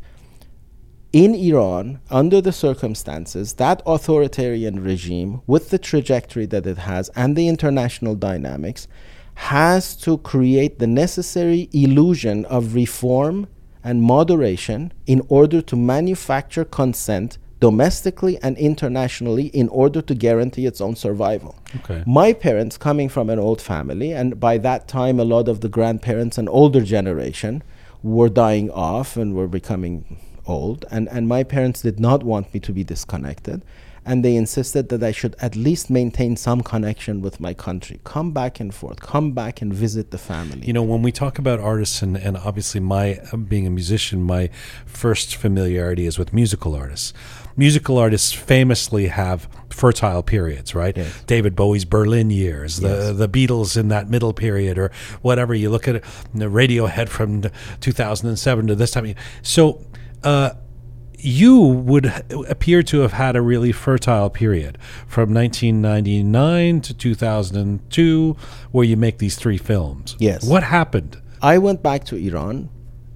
in Iran, under the circumstances, that authoritarian regime, with the trajectory that it has and the international dynamics, has to create the necessary illusion of reform and moderation in order to manufacture consent domestically and internationally in order to guarantee its own survival. Okay. My parents, coming from an old family, and by that time, a lot of the grandparents and older generation were dying off and were becoming old. And, and my parents did not want me to be disconnected. And they insisted that I should at least maintain some connection with my country. Come back and forth, come back and visit the family. You know, when we talk about artists, and, and obviously my uh, being a musician, my first familiarity is with musical artists. Musical artists famously have fertile periods, right? Yes. David Bowie's Berlin years, the Yes. the Beatles in that middle period, or whatever. You look at it, the Radiohead from 2007 to this time. So. Uh, you would appear to have had a really fertile period from 1999 to 2002 where you make these three films Yes. what happened I went back to Iran.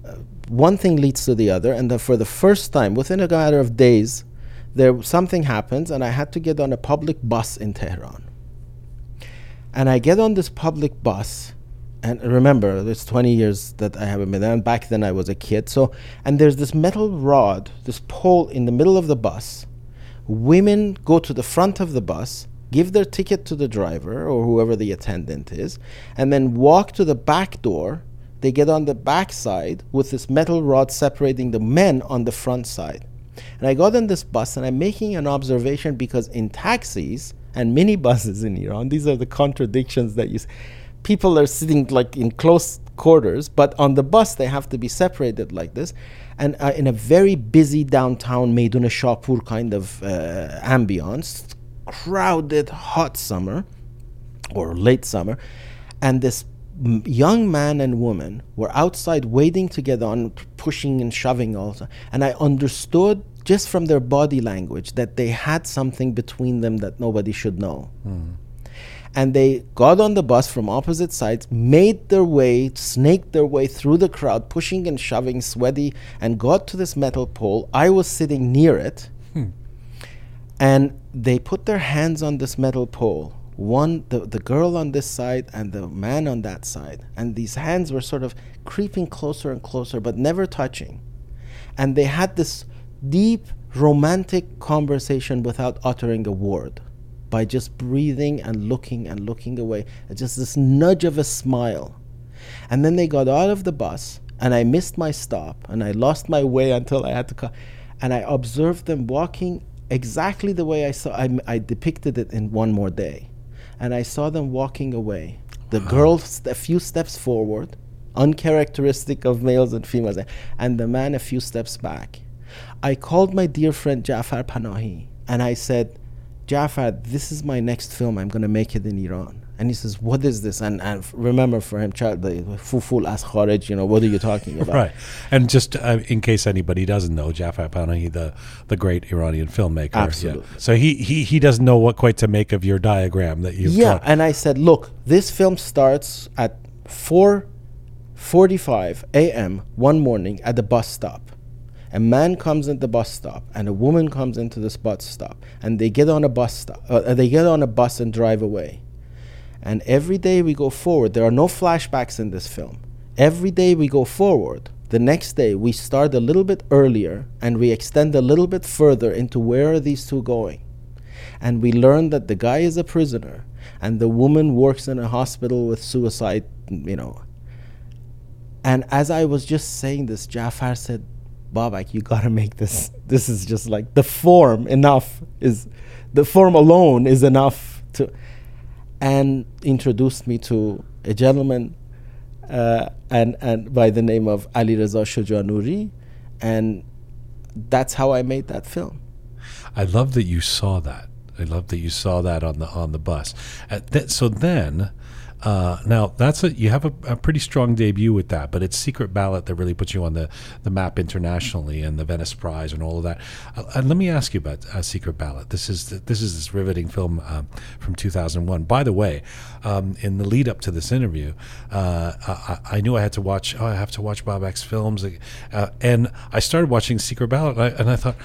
Uh, one thing leads to the other, and then for the first time, within a matter of days, there something happens, and I had to get on a public bus in Tehran. And I get on this public bus, and remember, it's 20 years that I haven't been there, and back then I was a kid. So, and there's this metal rod, this pole in the middle of the bus. Women go to the front of the bus, give their ticket to the driver or whoever the attendant is, and then walk to the back door. They get on the back side with this metal rod separating the men on the front side. And I got on this bus and I'm making an observation because in taxis and minibuses [laughs] in Iran, these are the contradictions that you s- people are sitting like in close quarters, but on the bus they have to be separated like this. And uh, in a very busy downtown Meidun Shapur kind of uh, ambience, crowded hot summer or late summer, and this young man and woman were outside waiting to get on, pushing and shoving also. And I understood just from their body language that they had something between them that nobody should know. And they got on the bus from opposite sides, made their way, snaked their way through the crowd, pushing and shoving, sweaty, and got to this metal pole. I was sitting near it. Hmm. And they put their hands on this metal pole. One the, the girl on this side and the man on that side. And these hands were sort of creeping closer and closer but never touching. And they had this deep romantic conversation without uttering a word by just breathing and looking and looking away just this nudge of a smile and then they got out of the bus, and I missed my stop, and I lost my way until I had to come. And I observed them walking exactly the way I saw. I, I depicted it in one more day, and I saw them walking away. The girl st- a few steps forward, uncharacteristic of males and females, and the man a few steps back. I called my dear friend Jafar Panahi, and I said, Jafar, this is my next film. I'm going to make it in Iran. And he says, What is this? And, and remember for him, child, the fuful as kharaj, you know, what are you talking about? right and just uh, in case anybody doesn't know Jafar Panahi the the great Iranian filmmaker yeah. Absolutely. so he, he he doesn't know what quite to make of your diagram that you've Yeah, drawn. and I said, look, this film starts at 4:45 a.m. one morning at the bus stop. A man comes at the bus stop, and a woman comes into this bus stop, and they get on a bus stop. Uh, they get on a bus and drive away. And every day we go forward. There are no flashbacks in this film. Every day we go forward. The next day we start a little bit earlier and we extend a little bit further into where are these two going and we learn that the guy is a prisoner and the woman works in a hospital with suicide you know and as i was just saying this jafar said babak you gotta make this this is just like the form enough is the form alone is enough to and introduced me to a gentleman uh, and and by the name of ali reza Shojanuri and that's how i made that film I love that you saw that. I love that you saw that on the on the bus. Uh, th- so then, uh, now that's a you have a, a pretty strong debut with that, but it's Secret Ballot that really puts you on the, the map internationally and the Venice Prize and all of that. Uh, and let me ask you about uh, Secret Ballot. This is this is this riveting film um, from 2001. By the way, um, in the lead up to this interview, uh, I, I knew I had to watch. Oh, I have to watch Babak's films, uh, and I started watching Secret Ballot, and I, and I thought.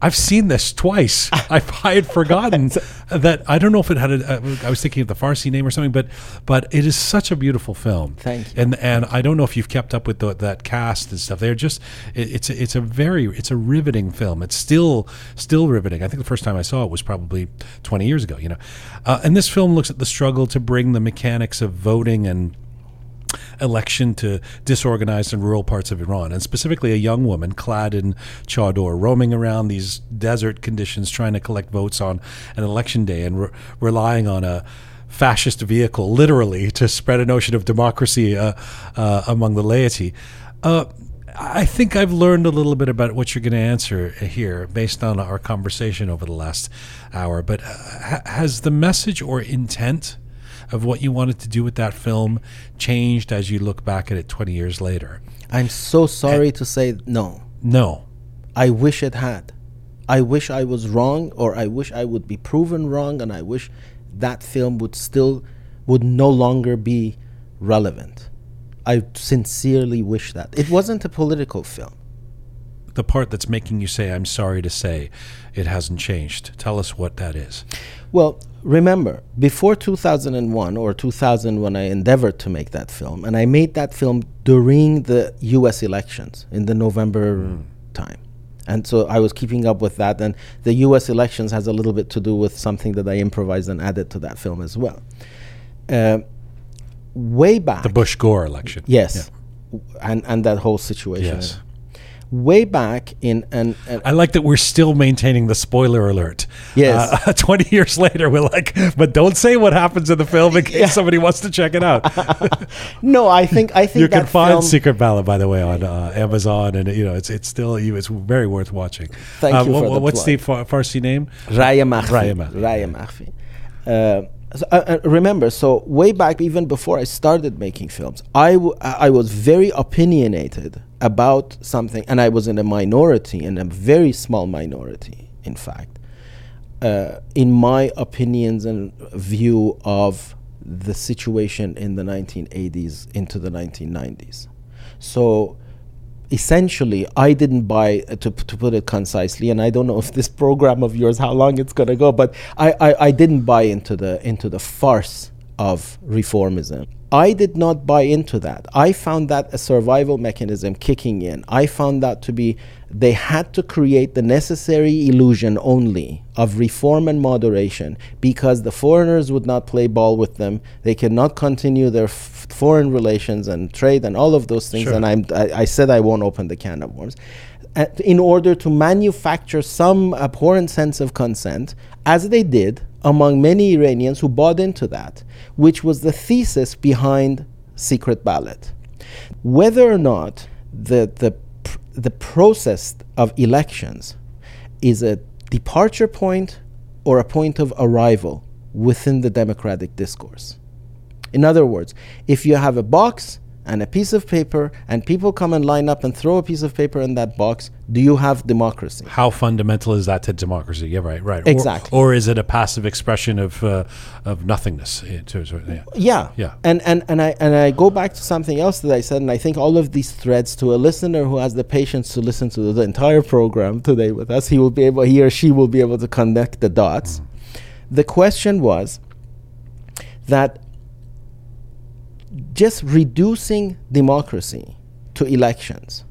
I've seen this twice. [laughs] I, I had forgotten that. I don't know if it had a. Uh, I was thinking of the Farsi name or something, but but it is such a beautiful film. Thank you. And and I don't know if you've kept up with the, that cast and stuff. They're just. It, it's a, it's a very it's a riveting film. It's still still riveting. I think the first time I saw it was probably 20 years ago. You know, uh, and this film looks at the struggle to bring the mechanics of voting and election to disorganized and rural parts of Iran, and specifically a young woman clad in chador roaming around these desert conditions trying to collect votes on an election day and re- relying on a fascist vehicle, literally, to spread a notion of democracy uh, uh, among the laity. Uh, I think I've learned a little bit about what you're going to answer here based on our conversation over the last hour. But uh, has the message or intent of what you wanted to do with that film changed as you look back at it 20 years later? I'm so sorry to say no. No. I wish it had. I wish I was wrong, or I wish I would be proven wrong, and I wish that film would still would no longer be relevant. I sincerely wish that. It wasn't a political film. The part that's making you say, I'm sorry to say, it hasn't changed. Tell us what that is. Well, remember, before 2001 or 2000, when I endeavored to make that film, and I made that film during the US elections in the November mm. time. And so I was keeping up with that. And the US elections has a little bit to do with something that I improvised and added to that film as well. Uh, way back. The Bush Gore election. Yes. Yeah. And, and that whole situation. Yes way back in and I like that we're still maintaining the spoiler alert. Yes, uh, [laughs] twenty years later, we're like, but don't say what happens in the film in case yeah. somebody wants to check it out. [laughs] no, I think I think you can find film, Secret Ballot by the way on uh, Amazon, and you know it's it's still it's very worth watching. Thank uh, you. What, the what's plug. the Farsi name? Raya Makhfi. Raya Makhfi. Raya Makhfi. So, uh, uh, remember, so way back, even before I started making films, I, w- I was very opinionated about something, and I was in a minority, in a very small minority, in fact, uh, in my opinions and view of the situation in the 1980s into the 1990s. So essentially i didn't buy uh, to, to put it concisely and i don't know if this program of yours how long it's going to go but I, I, I didn't buy into the into the farce of reformism I did not buy into that. I found that a survival mechanism kicking in. I found that to be they had to create the necessary illusion only of reform and moderation because the foreigners would not play ball with them. They cannot continue their f- foreign relations and trade and all of those things. Sure. And I'm, I, I said I won't open the can of worms. In order to manufacture some abhorrent sense of consent, as they did among many Iranians who bought into that, which was the thesis behind secret ballot. Whether or not the, the, the process of elections is a departure point or a point of arrival within the democratic discourse. In other words, if you have a box and a piece of paper and people come and line up and throw a piece of paper in that box, do you have democracy? How fundamental is that to democracy? Yeah, right, right. Exactly. Or, or is it a passive expression of uh, of nothingness? Yeah. yeah. Yeah. And and and I and I go back to something else that I said, and I think all of these threads to a listener who has the patience to listen to the entire program today with us, he will be able, he or she will be able to connect the dots. Mm. The question was that just reducing democracy to elections,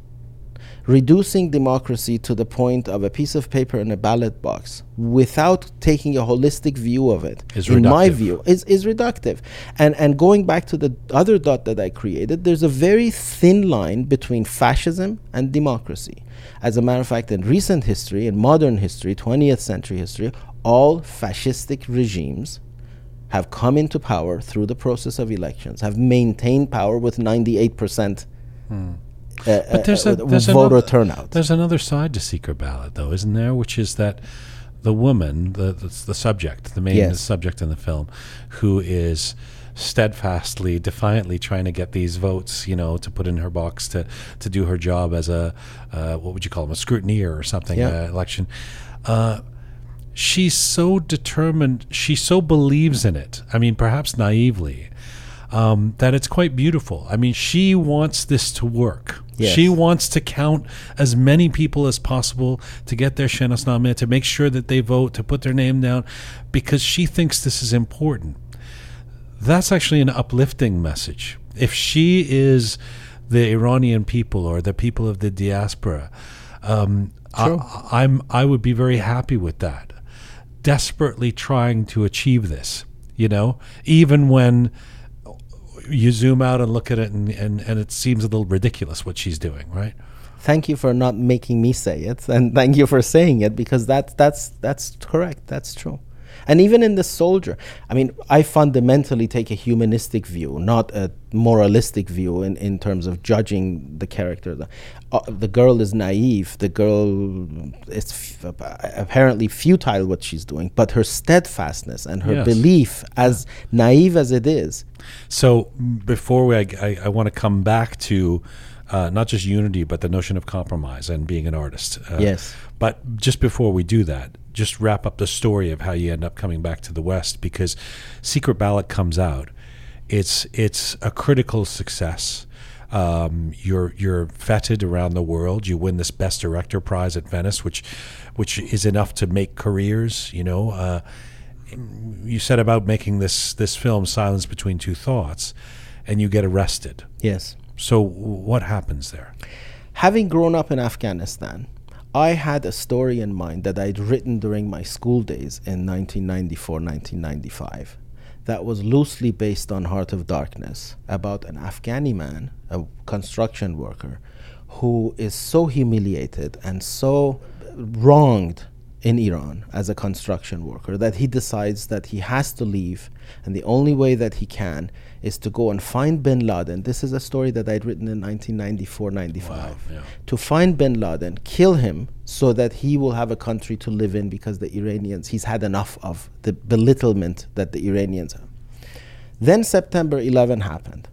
reducing democracy to the point of a piece of paper in a ballot box without taking a holistic view of it, is in reductive. my view, is, is reductive. And, and going back to the other dot that I created, there's a very thin line between fascism and democracy. As a matter of fact, in recent history, in modern history, 20th century history, all fascistic regimes have come into power through the process of elections, have maintained power with 98%. Hmm. Uh, but there's a uh, there's voter another, turnout. There's another side to secret ballot, though, isn't there? Which is that the woman, the the, the subject, the main yes. subject in the film, who is steadfastly, defiantly trying to get these votes, you know, to put in her box to to do her job as a uh, what would you call them, a scrutineer or something, yeah. uh, election. She's so determined, she so believes in it. I mean, perhaps naively, um, that it's quite beautiful. I mean, she wants this to work. Yes. She wants to count as many people as possible to get their shenasnameh, to make sure that they vote, to put their name down, because she thinks this is important. That's actually an uplifting message. If she is the Iranian people or the people of the diaspora, um, I, I'm I would be very happy with that desperately trying to achieve this, you know, even when you zoom out and look at it, and, and, and it seems a little ridiculous what she's doing, right? Thank you for not making me say it, and thank you for saying it because that's that's that's correct. That's true. And even in the soldier, I mean, I fundamentally take a humanistic view, not a moralistic view in, in terms of judging the character. The, uh, the girl is naive. The girl is f- apparently futile what she's doing, but her steadfastness and her Yes. belief, as naive as it is, So before we, I, I, I want to come back to uh, not just unity, but the notion of compromise and being an artist. Uh, Yes. But just before we do that, just wrap up the story of how you end up coming back to the West because Secret Ballot comes out. It's it's a critical success. Um, you're you're feted around the world. You win this Best Director prize at Venice, which which is enough to make careers. You know, uh, you set about making this this film silence between two thoughts and you get arrested yes. So what happens there? Having grown up in Afghanistan, I had a story in mind that I'd written during my school days in 1994 1995 that was loosely based on Heart of Darkness about an Afghani man, a construction worker, who is so humiliated and so wronged in Iran as a construction worker that he decides that he has to leave, and the only way that he can is to go and find bin Laden. This is a story that I'd written in 1994 95. Wow, yeah. To find bin Laden, kill him so that he will have a country to live in because the Iranians, he's had enough of the belittlement that the Iranians have. Then September 11 happened.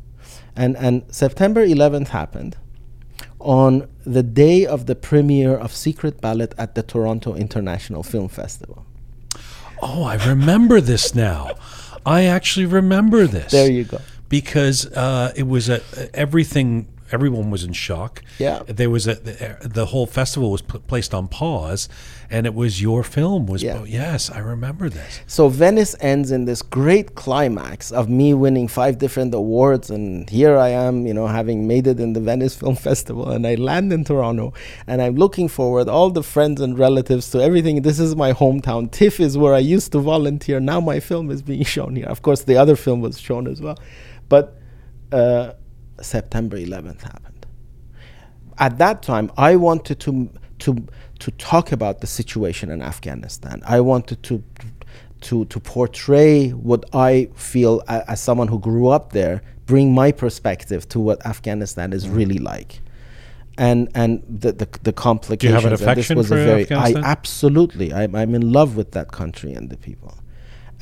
And, and September 11th happened on the day of the premiere of Secret Ballot at the Toronto International Film Festival. oh i remember this now i actually remember this There you go. because uh, it was a everything everyone was in shock Yeah. there was a the, the whole festival was pl- placed on pause and it was your film was Yeah. yes i remember this So Venice ends in this great climax of me winning five different awards, and here I am, you know, having made it in the Venice [laughs] Film Festival, and I land in Toronto, and I'm looking forward all the friends and relatives to everything. This is my hometown. TIFF is where I used to volunteer. Now my film is being shown here. Of course, the other film was shown as well, but uh, September 11th happened at that time I wanted to to to talk about the situation in Afghanistan. I wanted to to to portray what I feel a- as someone who grew up there, bring my perspective to what Afghanistan is mm-hmm. really like. And and the the, the complications. an and this affection was a for very, Afghanistan? I absolutely. I'm I'm in love with that country and the people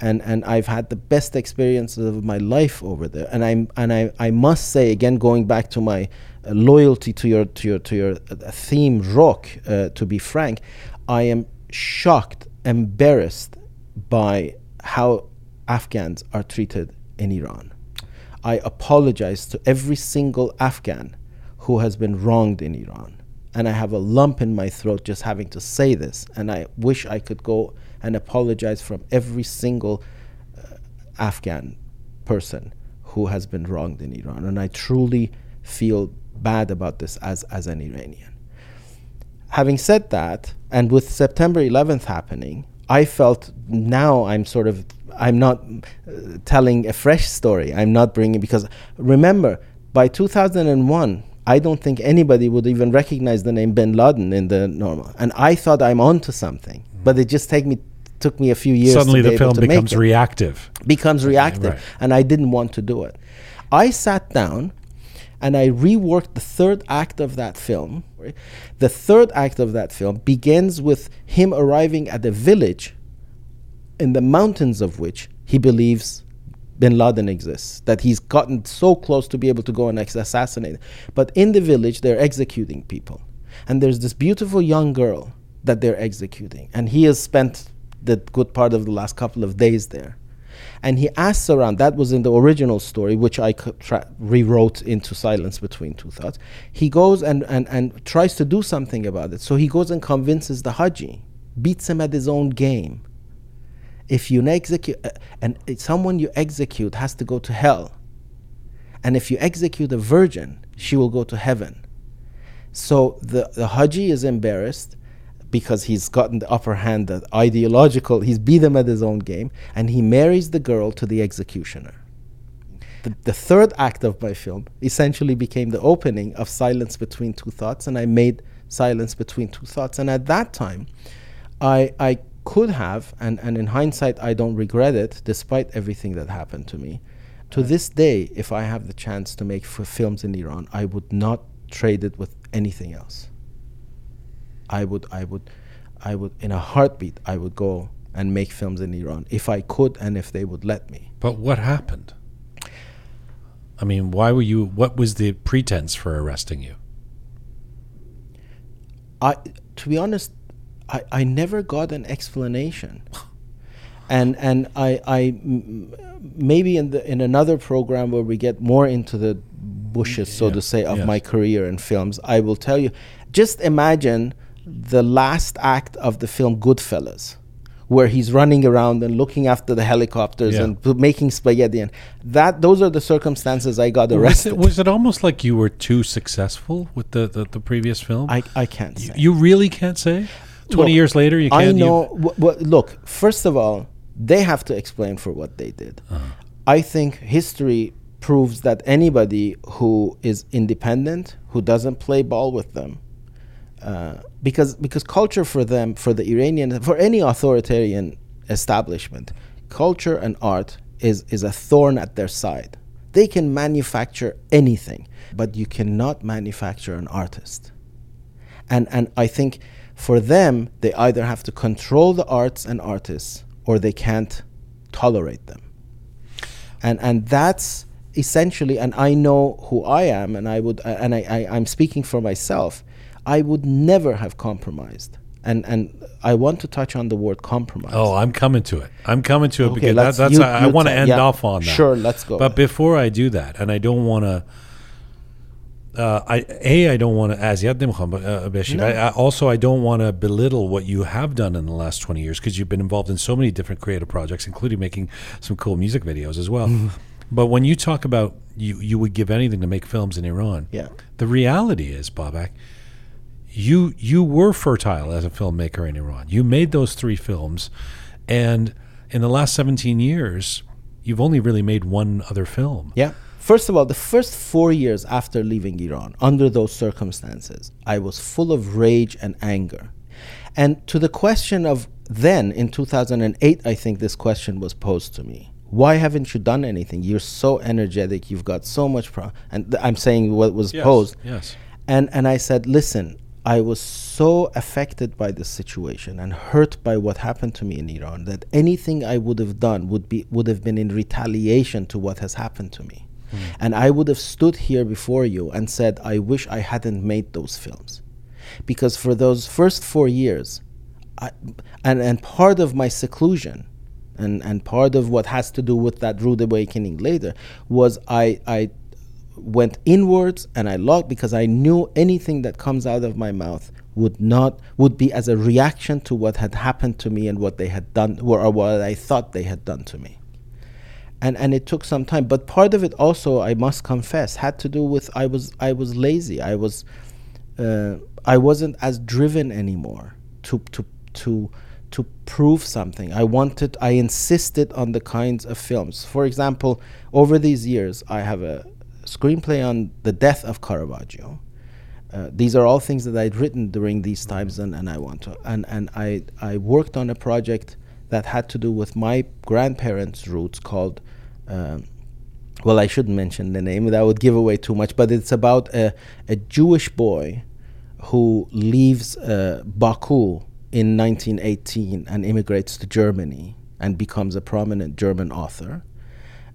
and and I've had the best experiences of my life over there. And I'm and I, I must say again, going back to my uh, loyalty to your to your to your uh, theme, Rook. Uh, to be frank, I am shocked, embarrassed by how Afghans are treated in Iran. I apologize to every single Afghan who has been wronged in Iran. And I have a lump in my throat just having to say this. And I wish I could go and apologize from every single uh, Afghan person who has been wronged in Iran. And I truly feel bad about this as, as an Iranian. Having said that, and with September 11th happening, I felt now I'm sort of I'm not uh, telling a fresh story. I'm not bringing because remember by 2001 I don't think anybody would even recognize the name Bin Laden in the normal. And I thought I'm onto something, but it just take me took me a few years. suddenly the film becomes reactive. Becomes reactive right. and i didn't want to do it. I sat down and i reworked the third act of that film. The third act of that film begins with him arriving at a village in the mountains of which he believes bin laden exists that he's gotten so close to be able to go and assassinate. But in the village they're executing people. And there's this beautiful young girl that they're executing. And he has spent the good part of the last couple of days there. And he asks around that was in the original story which i tra- rewrote into silence between two thoughts. He goes and, and, and tries to do something about it. So he goes and convinces the haji beats him at his own game. If you execute uh, and someone you execute has to go to hell. And if you execute a virgin she will go to heaven. So the, the haji is embarrassed because he's gotten the upper hand that ideological he's beat him at his own game and he marries the girl to the executioner the, the third act of my film essentially became the opening of Silence Between Two Thoughts, and I made Silence Between Two Thoughts. And at that time, I, I could have, and, and in hindsight, I don't regret it, despite everything that happened to me. To this day, if I have the chance to make f- films in Iran, I would not trade it with anything else. I would, I would, I would, in a heartbeat, I would go and make films in Iran if I could and if they would let me. But what happened? I mean, why were you? What was the pretense for arresting you? I, to be honest, I, I never got an explanation. [laughs] And and I I maybe in the in another program where we get more into the bushes, so Yeah, to say, of my career in films, I will tell you. Just imagine the last act of the film Goodfellas, where he's running around and looking after the helicopters Yeah. and p- making spaghetti, and that those are the circumstances I got Was arrested. it, was it almost like you were too successful with the, the, the previous film? I I can't you, say. you really can't say. Twenty Look, years later, you can't. I know. W- w- look, first of all, they have to explain for what they did. Uh-huh. I think history proves that anybody who is independent, who doesn't play ball with them, uh, because because culture for them, for the Iranian, for any authoritarian establishment, culture and art is is a thorn at their side. They can manufacture anything, but you cannot manufacture an artist and and I think for them they either have to control the arts and artists or they can't tolerate them and and that's essentially and I know who I am and I would and I, I I'm speaking for myself I would never have compromised. And and I want to touch on the word compromise. Oh, I'm coming to it. I'm coming to it okay, because that, that's you, I, I want to end yeah, off on that. Sure, let's go. But before I do that, and I don't want to. Uh, I a I don't want to as yet uh, uh, no. I, I also I don't want to belittle what you have done in the last 20 years because you've been involved in so many different creative projects including making some cool music videos as well mm. but when you talk about you you would give anything to make films in Iran yeah the reality is Babak you you were fertile as a filmmaker in Iran. You made those three films, and in the last seventeen years, you've only really made one other film. Yeah. First of all, the first four years after leaving Iran, under those circumstances, I was full of rage and anger. And to the question of then, in 2008, I think this question was posed to me. Why haven't you done anything? You're so energetic. You've got so much. Pro-. And th- I'm saying what was posed. Yes. And and I said, listen, I was so affected by this situation and hurt by what happened to me in Iran that anything I would have done would be would have been in retaliation to what has happened to me. Hmm. And I would have stood here before you and said, I wish I hadn't made those films. Because for those first four years, I, and, and part of my seclusion and, and part of what has to do with that rude awakening later was I, I went inwards and I locked because I knew anything that comes out of my mouth would not would be as a reaction to what had happened to me and what they had done or, what I thought they had done to me. And and it took some time, but part of it also I must confess had to do with I was I was lazy. I was uh, I wasn't as driven anymore to to to to prove something. I wanted I insisted on the kinds of films. For example, over these years I have a screenplay on the death of Caravaggio. Uh, these are all things that I'd written during these times, and, and I want to. And, and I, I worked on a project that had to do with my grandparents' roots called, um, well, I shouldn't mention the name, that would give away too much, but it's about a, a Jewish boy who leaves uh, Baku in 1918 and immigrates to Germany and becomes a prominent German author.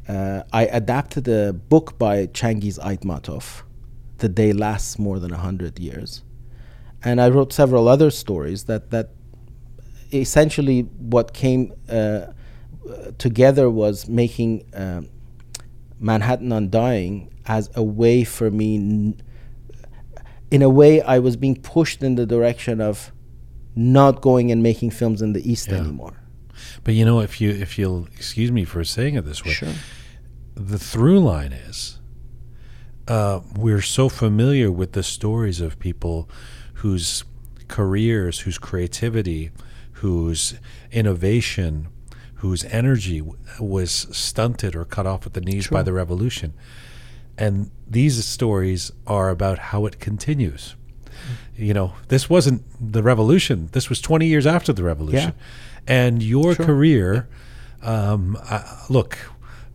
Uh, I adapted a book by Changiz Aitmatov, The Day Lasts More Than a Hundred Years. And I wrote several other stories that, that essentially what came uh, together was making um, Manhattan Undying as a way for me. N- in a way, I was being pushed in the direction of not going and making films in the East Yeah. anymore. But you know, if you if you'll excuse me for saying it this way, Sure. The through line is uh, we're so familiar with the stories of people whose careers, whose creativity, whose innovation, whose energy w- was stunted or cut off at the knees by the revolution. And these stories are about how it continues. You know, this wasn't the revolution. This was 20 years after the revolution. Yeah. And your Sure. career, um, uh, look,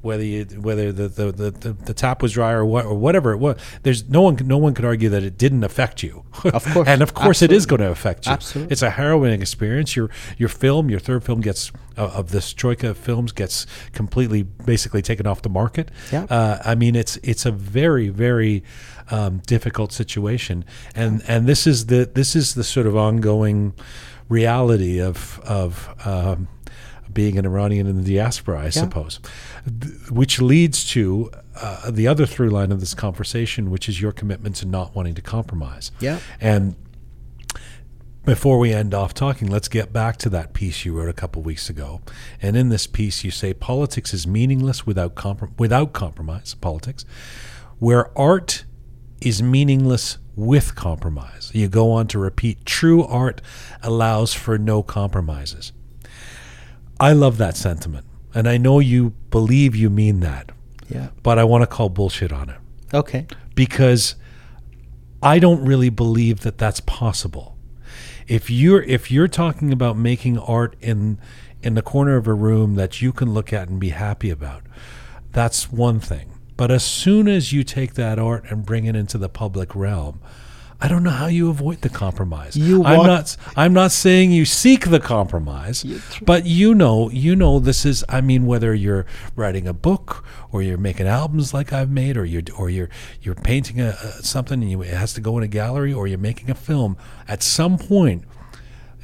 whether you, whether the, the, the, the, tap was dry or what or whatever it was, there's no one no one could argue that it didn't affect you. Of course. [laughs] and of course, it is going to affect you. Absolutely. It's a harrowing experience. Your your film, your third film gets uh, of this troika of films gets completely basically taken off the market. Yeah. Uh, I mean, it's it's a very very um, difficult situation, and and this is the this is the sort of ongoing reality of of. Um, being an Iranian in the diaspora, I suppose, Th- which leads to uh, the other through line of this conversation, which is your commitment to not wanting to compromise. Yeah. And before we end off talking, let's get back to that piece you wrote a couple weeks ago. And in this piece, you say politics is meaningless without comprom- without compromise. Politics, where art is meaningless with compromise. You go on to repeat: true art allows for no compromises. I love that sentiment, and I know you believe you mean that, Yeah. but I want to call bullshit on it Okay. because I don't really believe that that's possible. If you're if you're talking about making art in in the corner of a room that you can look at and be happy about, that's one thing. But as soon as you take that art and bring it into the public realm, I don't know how you avoid the compromise. You I'm not I'm not saying you seek the compromise, but you know, you know this is I mean whether you're writing a book or you're making albums like I've made or you're or you're you're painting a, a something and you, it has to go in a gallery or you're making a film at some point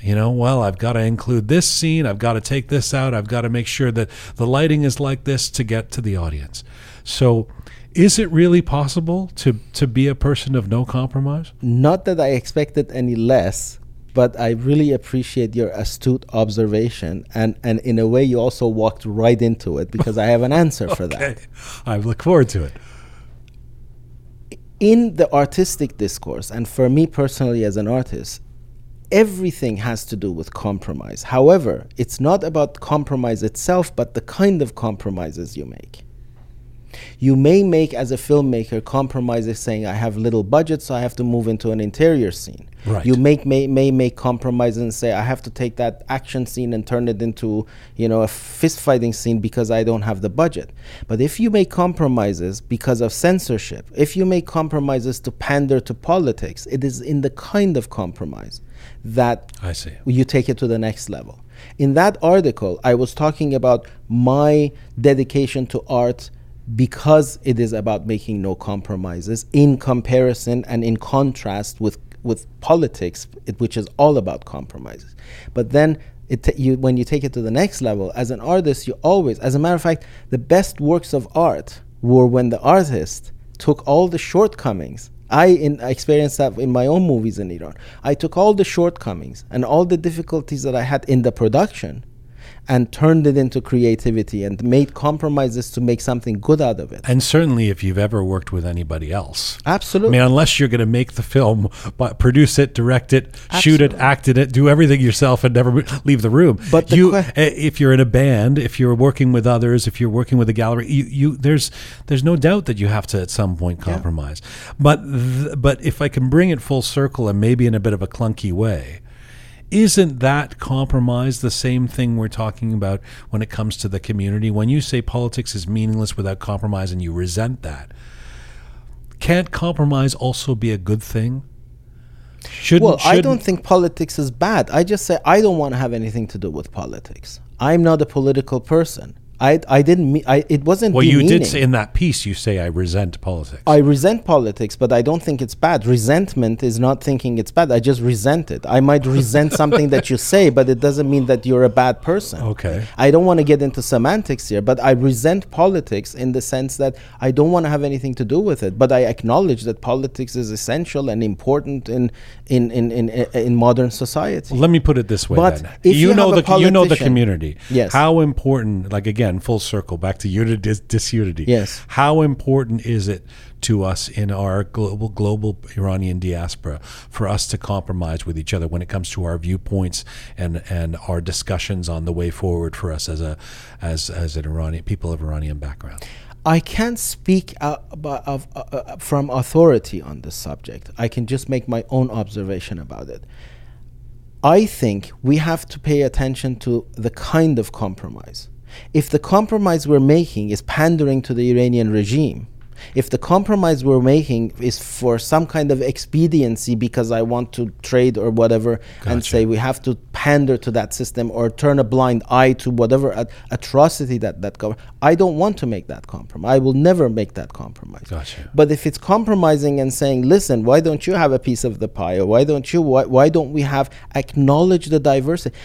you know, well, I've got to include this scene. I've got to take this out. I've got to make sure that the lighting is like this to get to the audience. So, is it really possible to to be a person of no compromise? Not that I expected any less, but I really appreciate your astute observation. And, and in a way, you also walked right into it because I have an answer for that. [laughs] I look forward to it. in the artistic discourse, and for me personally as an artist, everything has to do with compromise. However, it's not about compromise itself, but the kind of compromises you make. You may make, as a filmmaker, compromises saying, I have little budget, so I have to move into an interior scene. Right. You make, may, may make compromises and say, I have to take that action scene and turn it into, you know, a fist fighting scene because I don't have the budget. But if you make compromises because of censorship, if you make compromises to pander to politics, it is in the kind of compromise that I see. you take it to the next level. In that article, I was talking about my dedication to art because it is about making no compromises in comparison and in contrast with with politics, it, which is all about compromises. But then ta- you, when you take it to the next level, as an artist, you always, as a matter of fact, the best works of art were when the artist took all the shortcomings. I, in, I experienced that in my own movies in Iran. I took all the shortcomings and all the difficulties that I had in the production and turned it into creativity and made compromises to make something good out of it. And certainly, if you've ever worked with anybody else, absolutely. I Absolutely. mean, unless you're going to make the film, but produce it, direct it, shoot it, act in it, do everything yourself, and never leave the room. But the you, que- eh, if you're in a band, if you're working with others, if you're working with a gallery, you, you there's there's no doubt that you have to at some point compromise. But th- but if I can bring it full circle and maybe in a bit of a clunky way. Isn't that compromise the same thing we're talking about when it comes to the community? When you say politics is meaningless without compromise and you resent that, can't compromise also be a good thing? Shouldn't, Well, I don't shouldn't- think politics is bad. I just say I don't want to have anything to do with politics. I'm not a political person. I, I didn't mean I, it wasn't Well, you did say in that piece, you say I resent politics. I resent politics, but I don't think it's bad. Resentment is not thinking it's bad. I just resent it. I might resent something that you [laughs] say, but it doesn't mean that you're a bad person. Okay. I don't want to get into semantics here, but I resent politics in the sense that I don't want to have anything to do with it. But I acknowledge that politics is essential and important in in in in, in modern society. Let me put it this way: But you you know the you know the community. Yes. How important? Like again, again, full circle back to unity, dis- disunity. Yes. How important is it to us in our global global Iranian diaspora for us to compromise with each other when it comes to our viewpoints and and our discussions on the way forward for us as a as as an Iranian people of Iranian background? I can't speak uh, of, uh, from authority on this subject. I can just make my own observation about it. I think we have to pay attention to the kind of compromise. If the compromise we're making is pandering to the Iranian regime, if the compromise we're making is for some kind of expediency because I want to trade or whatever, and say we have to pander to that system or turn a blind eye to whatever at- atrocity that that government, I don't want to make that compromise. I will never make that compromise. Gotcha. But if it's compromising and saying, listen, why don't you have a piece of the pie, or why don't you, why, why don't we have acknowledge the diversity?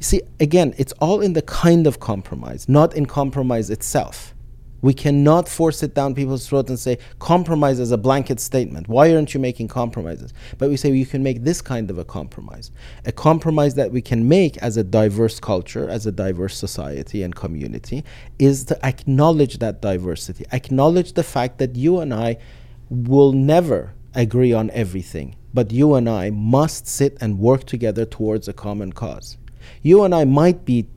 See, again, it's all in the kind of compromise, not in compromise itself. We cannot force it down people's throat and say compromise as a blanket statement. Why aren't you making compromises? But we say you can make this kind of a compromise. A compromise that we can make as a diverse culture, as a diverse society and community, is to acknowledge that diversity, acknowledge the fact that you and I will never agree on everything, but you and I must sit and work together towards a common cause. You and I might be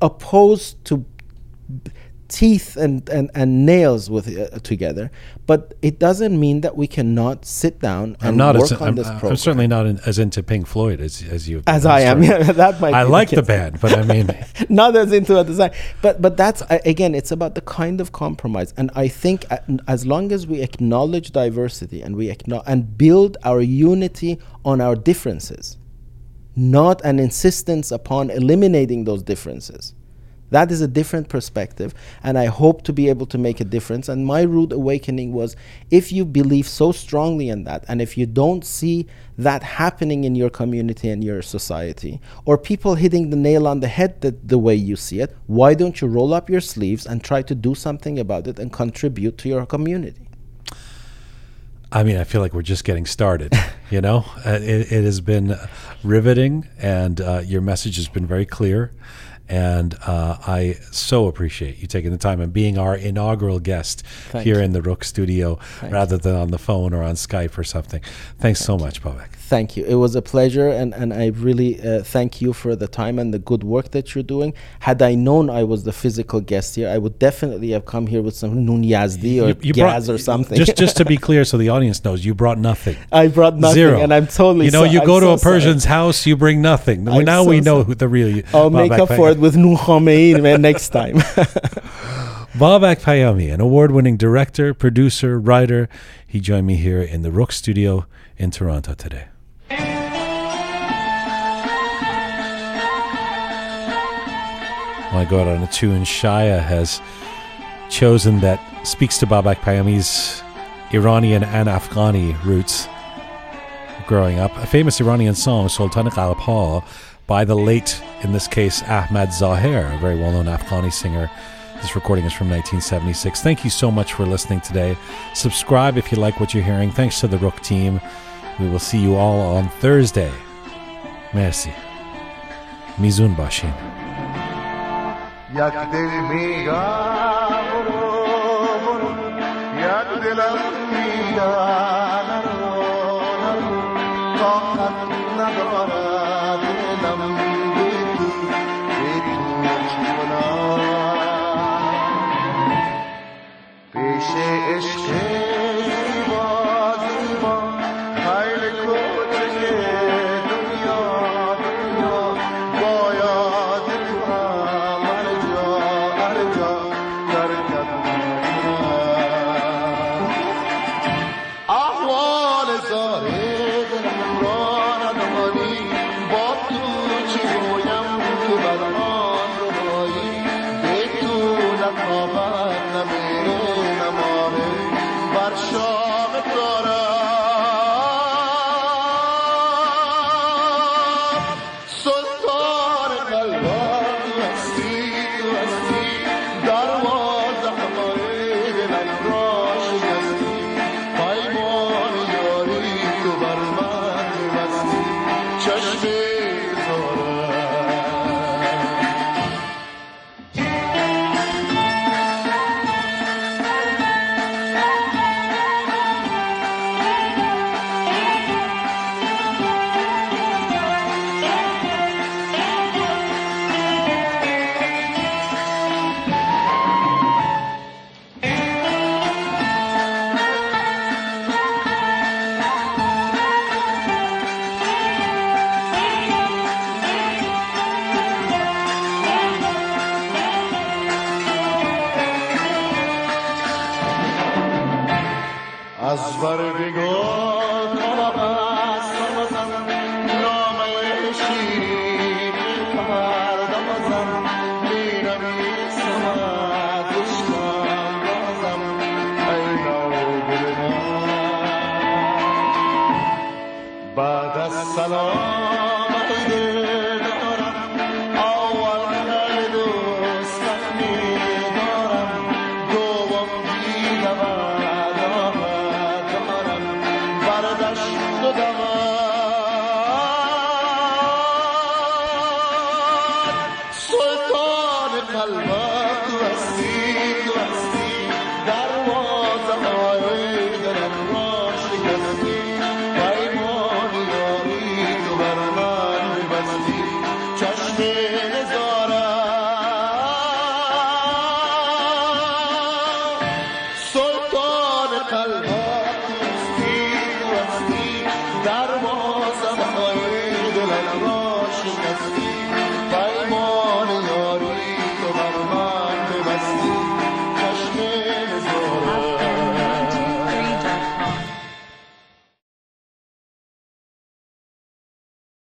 opposed to teeth and, and, and nails with uh, together, but it doesn't mean that we cannot sit down and work as on I'm, this I'm certainly not in, as into Pink Floyd as as you as I am. Yeah, [laughs] that might. I like the, the band, but I mean, [laughs] not as into a design but but that's again it's about the kind of compromise and i think uh, as long as we acknowledge diversity and we acknowledge and build our unity on our differences not an insistence upon eliminating those differences that is a different perspective and i hope to be able to make a difference and my rude awakening was if you believe so strongly in that and if you don't see that happening in your community and your society or people hitting the nail on the head that the way you see it why don't you roll up your sleeves and try to do something about it and contribute to your community I mean, I feel like we're just getting started. [laughs] You know, uh, it, it has been riveting, and uh, your message has been very clear. And uh, I so appreciate you taking the time and being our inaugural guest Thank here you. in the Rook studio Thank rather than on the phone or on Skype or something. Thanks so much, Babak. Thank you. It was a pleasure, and, and I really uh, thank you for the time and the good work that you're doing. Had I known I was the physical guest here, I would definitely have come here with some Nun Yazdi or Gaz or something. Just, just to be [laughs] clear, so the audience knows, you brought nothing. I brought nothing, Zero. and I'm totally. You know, so- you I'm go to so a Persian's sorry. house, you bring nothing. Well, now so we know who the real. you. I'll make Babak up for it with Nun Khamei next time. [laughs] Babak Payami, an award winning director, producer, writer. He joined me here in the Rook studio in Toronto today. I God, to go out on a tune. Shaya has chosen that speaks to Babak Payami's Iranian and Afghani roots growing up. A famous Iranian song, Sultan Qalbha, by the late, in this case, Ahmad Zahir, a very well known Afghani singer. This recording is from 1976. Thank you so much for listening today. Subscribe if you like what you're hearing. Thanks to the Rook team. We will see you all on Thursday. Merci. Mizun Bashin. یک دل میگم برو برو یک دلم میگم نرو نرو طاقت ندارد دلم بی تو بی تو چکنم shore.